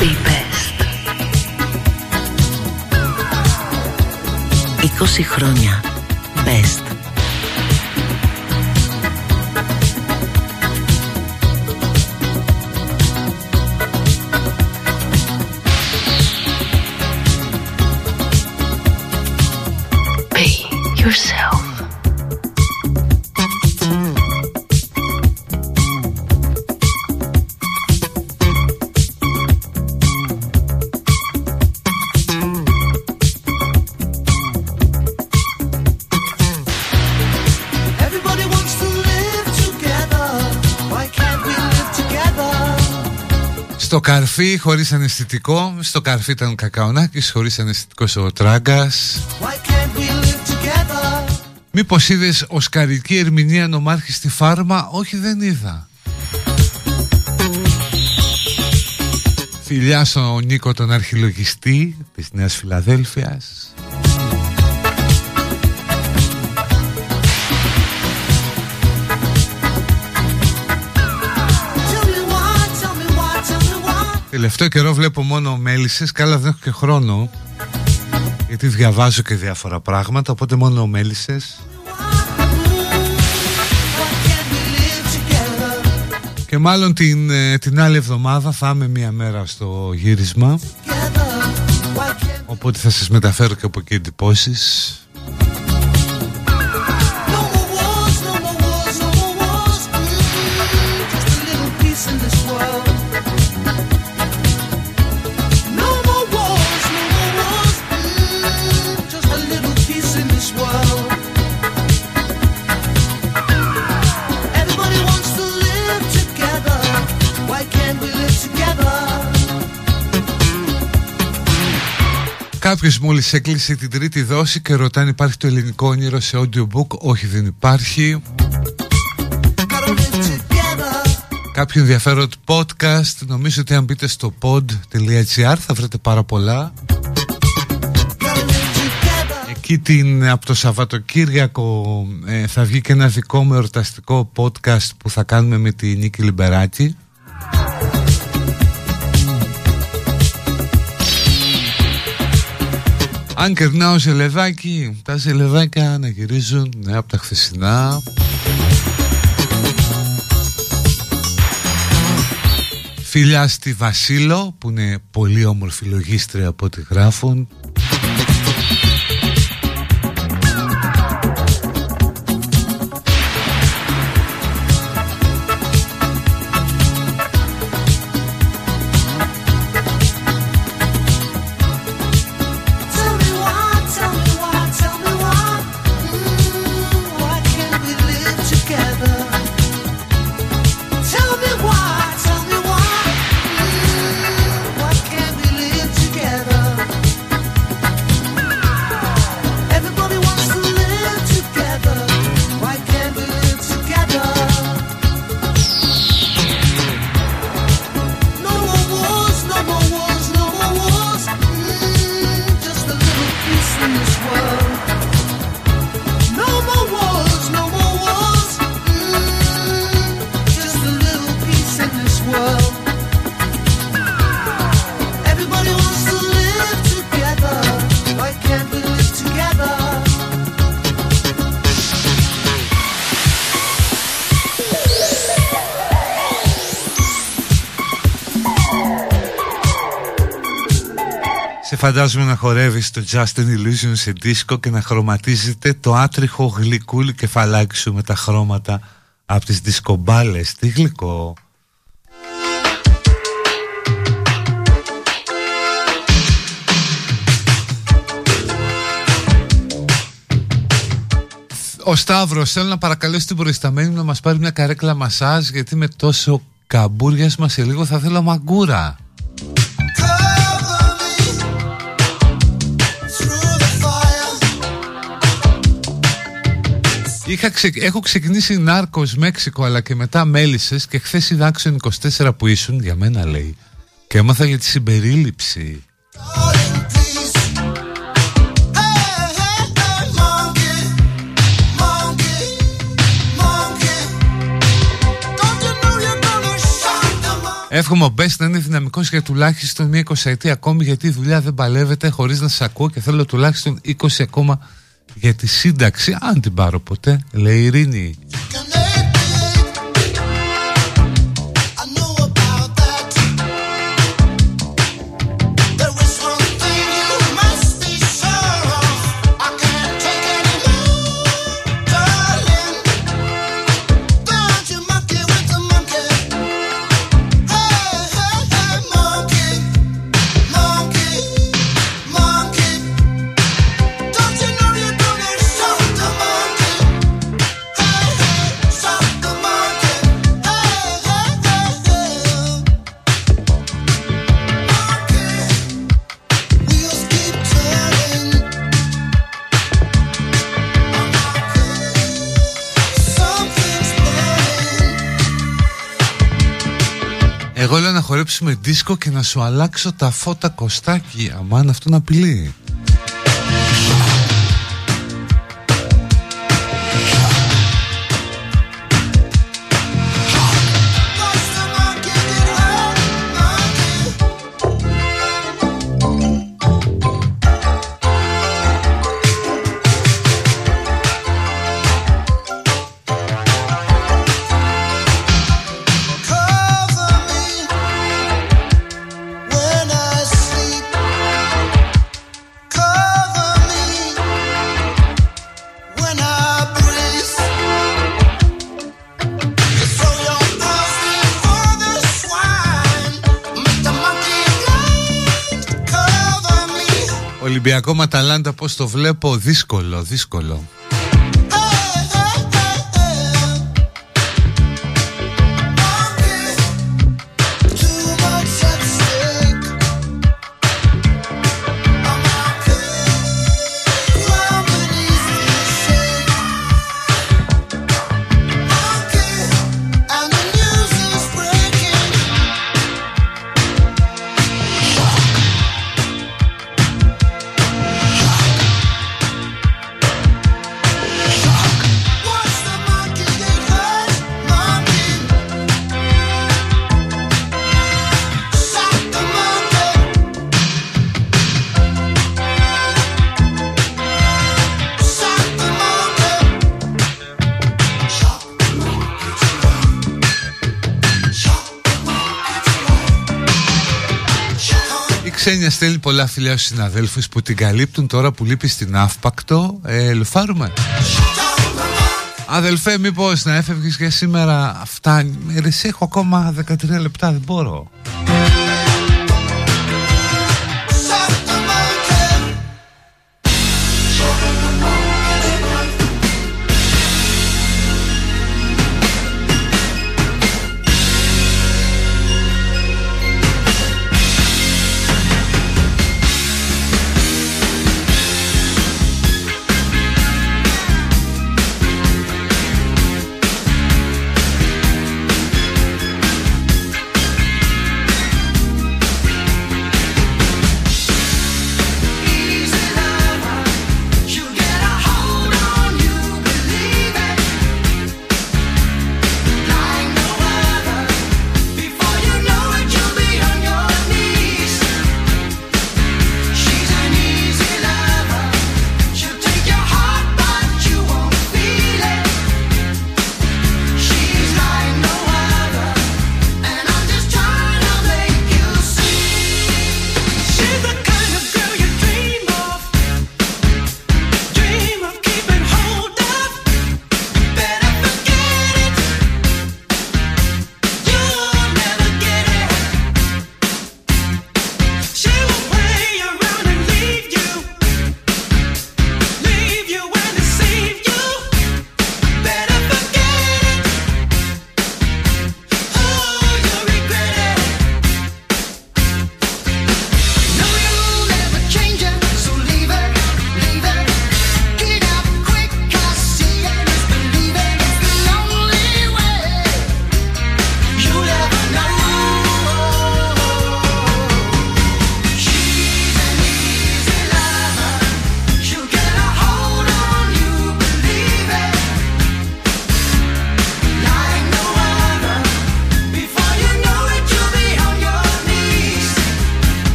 Be best. 20 χρόνια. Best. Be yourself. Καρφί χωρίς αναισθητικό. Στο καρφί ήταν ο Κακαονάκης Χωρίς αναισθητικός ο Τράγκας. Why can't we live together? Μήπως είδες οσκαρική ερμηνεία νομάρχης στη φάρμα; Όχι δεν είδα. Φιλιά στον Νίκο τον αρχιλογιστή Της Νέας Φιλαδέλφειας Τελευταίο καιρό βλέπω μόνο μέλισσες Καλά δεν έχω και χρόνο Γιατί διαβάζω και διάφορα πράγματα Οπότε μόνο μέλισσες Και μάλλον την, ε, την άλλη εβδομάδα θα είμαι μία μέρα στο γύρισμα Οπότε θα σας μεταφέρω και από εκεί εντυπώσεις Κάποιος μόλις έκλεισε την τρίτη δόση και ρωτάει αν υπάρχει το ελληνικό όνειρο σε audiobook; Όχι δεν υπάρχει. Κάποιο ενδιαφέρον podcast Νομίζω ότι αν μπείτε στο pod.gr θα βρείτε πάρα πολλά. Εκεί την, από το Σαββατοκύριακο ε, θα βγει και ένα δικό μου εορταστικό podcast που θα κάνουμε με τη Νίκη Λιμπεράκη Αν κερνάω ζελεδάκι, τα ζελεδάκια να γυρίζουν ναι, από τα χθεσινά. Φιλιά στη Βασίλο που είναι πολύ όμορφη λογίστρια από ό,τι γράφουν. Φαντάζομαι να χορεύεις το Just an Illusion σε δίσκο και να χρωματίζεται το άτριχο γλυκούλι κεφαλάκι σου με τα χρώματα από τις δισκομπάλες. Τι γλυκό. Ο Σταύρος θέλω να παρακαλέσει την προϊσταμένη μου να μας πάρει μια καρέκλα μασάζ γιατί με τόσο καμπούριασμα σε λίγο θα θέλω μαγκούρα. Είχα ξε... Έχω ξεκινήσει Νάρκος Μέξικο αλλά και μετά Μέλισσες και χθες είδα Άξιον 24 που ήσουν για μένα λέει και έμαθα για τη συμπερίληψη. Εύχομαι ο Μπες να είναι δυναμικός για τουλάχιστον μια 20 ετία ακόμη γιατί η δουλειά δεν παλεύεται χωρίς να σας ακούω και θέλω τουλάχιστον 20 ακόμα για τη σύνταξη. Αν την πάρω ποτέ λέει η Ειρήνη Εγώ λέω να χορέψουμε δίσκο και να σου αλλάξω τα φώτα κοστάκι Αμάν αυτό να απειλεί Ολυμπιακό Ματαλάντα πως το βλέπω δύσκολο, δύσκολο φιλιά στους συναδέλφους που την καλύπτουν τώρα που λείπει στην Αύπακτο ε, Λουφάρουμε. Αδελφέ μήπως να έφευγες για σήμερα; Φτάνει Ε, Ρε εσύ έχω ακόμα 13 λεπτά δεν μπορώ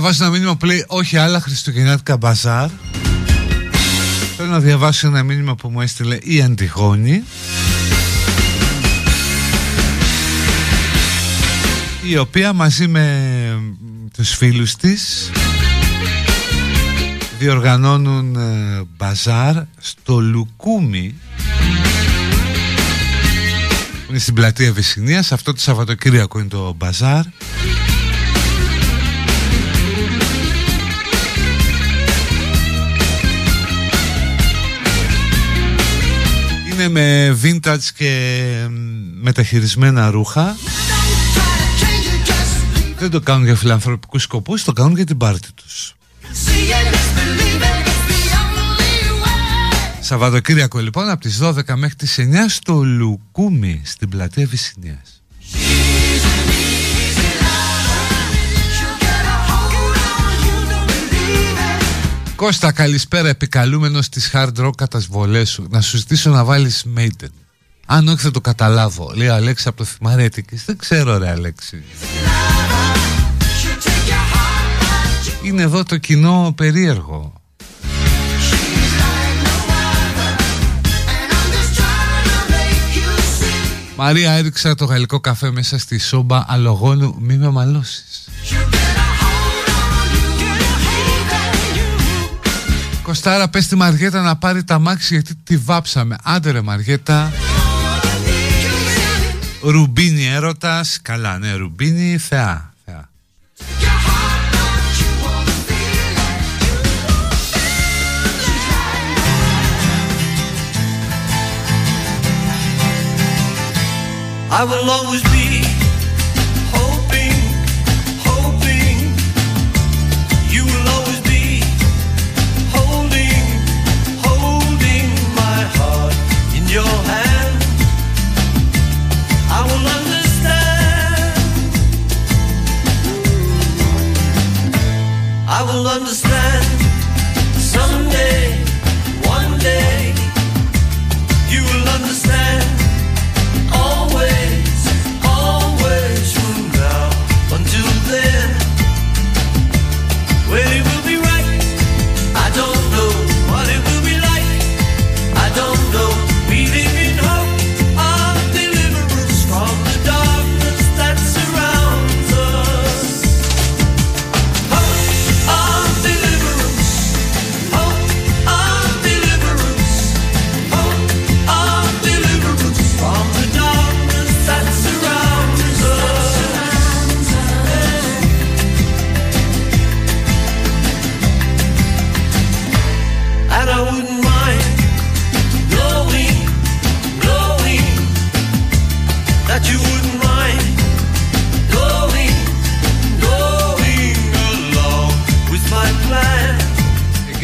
Τώρα που διαβάζω ένα μήνυμα που λέει όχι άλλα χριστουγεννιάτικα μπαζάρ Θέλω να διαβάσω ένα μήνυμα που μου έστειλε η Αντιγόνη. Η οποία μαζί με τους φίλους της διοργανώνουν ε, μπαζάρ στο Λουκούμι που είναι στην πλατεία Βυσσινίας. Αυτό το Σαββατοκύριακο είναι το μπαζάρ είναι με vintage και μεταχειρισμένα ρούχα δεν το κάνουν για φιλανθρωπικούς σκοπούς, το κάνουν για την πάρτη τους. Σαββατοκύριακο λοιπόν από τις 12 μέχρι τις 9 στο Λουκούμι στην πλατεία Βυσσινίας. Κώστας καλησπέρα επικαλούμενος της hard rock κατασβολές σου. Να σου ζητήσω να βάλεις Maiden. Αν όχι θα το καταλάβω. Λέει ο Αλέξη από το Θυμαρέτικης Δεν ξέρω ρε Αλέξη. Είναι εδώ το κοινό περίεργο. Μαρία έριξα το γαλλικό καφέ μέσα στη σόμπα αλογόνου. Μη με μαλώσεις Κωστάρα πες τη Μαριέτα να πάρει τα μάξι γιατί τη βάψαμε. Άντε ρε Μαριέτα Ρουμπίνι έρωτας. Καλά ναι Ρουμπίνι θεά, θεά. I will always be I will understand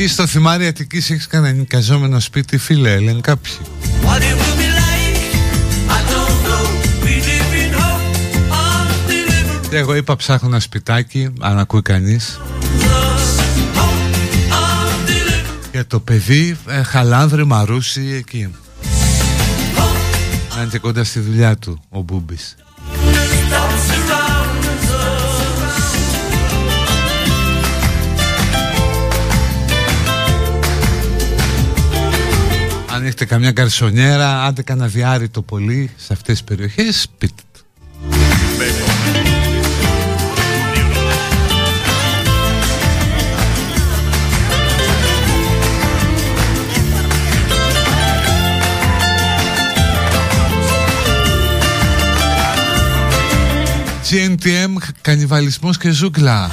Εκεί στο θυμάρι Αττικής έχεις κανένα νοικιαζόμενο σπίτι φίλε λένε κάποιοι What it will be like, I don't know. We live in hope of deliverance. Και εγώ είπα ψάχνω ένα σπιτάκι Αν ακούει κανείς Για το παιδί ε, Χαλάνδρη Μαρούσι εκεί Να είναι και κοντά στη δουλειά του Ο Μπούμπης έχετε καμιά καρσονιέρα Άντε κανένα διάρρη το πολύ Σε αυτές τις περιοχές Πείτε το GNTM, κανιβαλισμός και ζούγκλα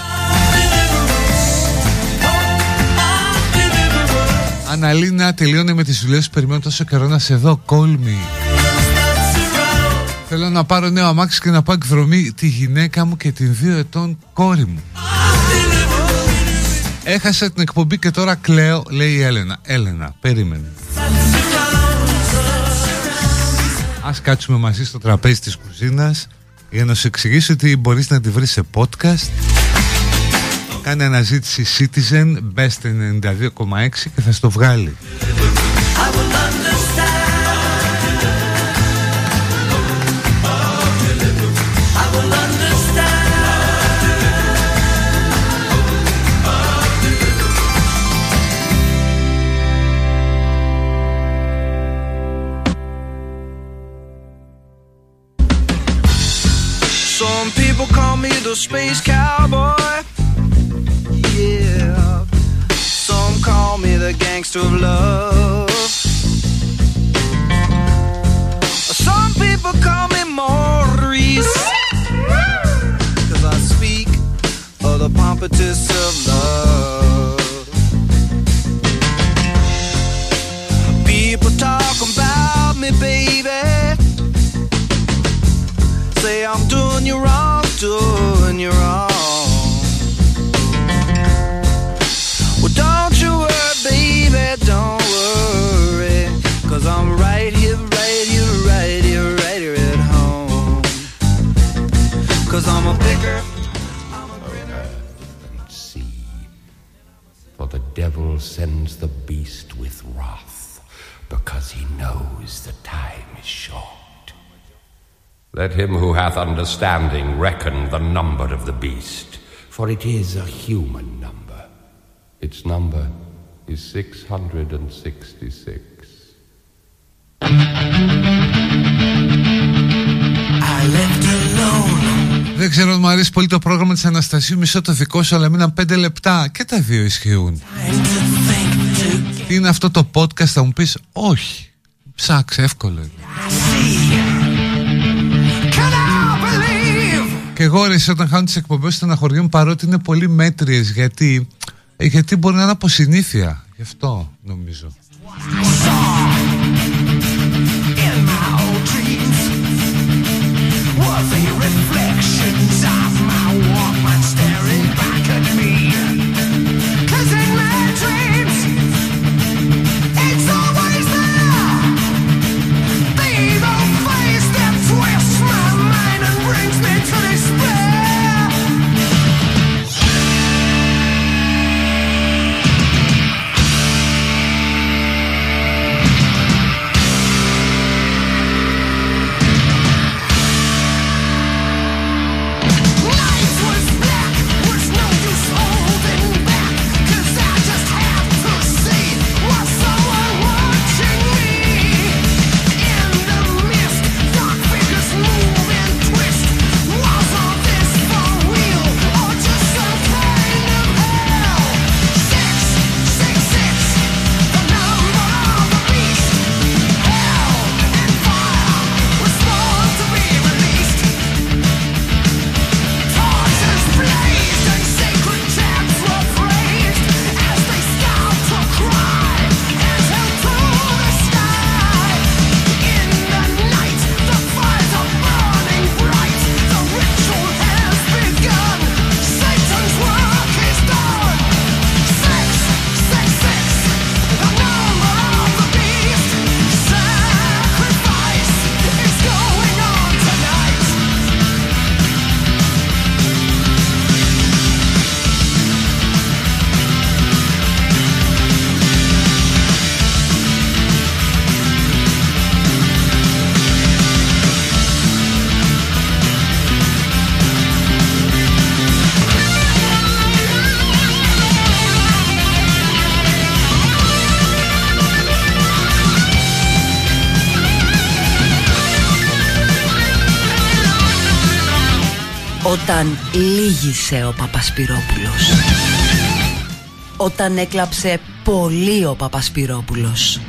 Αναλίνα, τελείωνε με τις δουλειές Περιμένω τόσο καιρό να σε δω Call me. Θέλω να πάρω νέο αμάξι και να πάω εκδρομή Τη γυναίκα μου και την δύο ετών κόρη μου. Έχασα την εκπομπή και τώρα κλαίω Λέει η Έλενα. Έλενα, περίμενε. Ας κάτσουμε μαζί στο τραπέζι της κουζίνας για να σου εξηγήσω ότι μπορείς να τη βρεις σε podcast κάνει αναζήτηση Citizen Best 92,6 και θα στο βγάλει. Space cowboy. The gangster of love. Some people call me Maurice. Cause I speak of the pompatus of love. Devil sends the beast with wrath, because he knows the time is short. Let him who hath understanding reckon the number of the beast, for it is a human number. Its number is 666. Δεν ξέρω αν μου αρέσει πολύ το πρόγραμμα της Αναστασίου Μισό το δικό σου αλλά μείναν 5 λεπτά. Και τα δύο ισχύουν. Τι είναι αυτό το podcast θα μου πεις Όχι. Ψάξε εύκολο είναι. Και εγώ ρε εσύ, όταν χάνω τις εκπομπές στεναχωριών παρότι είναι πολύ μέτριες γιατί, ε, γιατί μπορεί να είναι από συνήθεια. Γι' αυτό νομίζω. Was the reflections shouldn't λύγησε ο Παπασπυρόπουλος. Όταν έκλαψε πολύ ο Παπασπυρόπουλος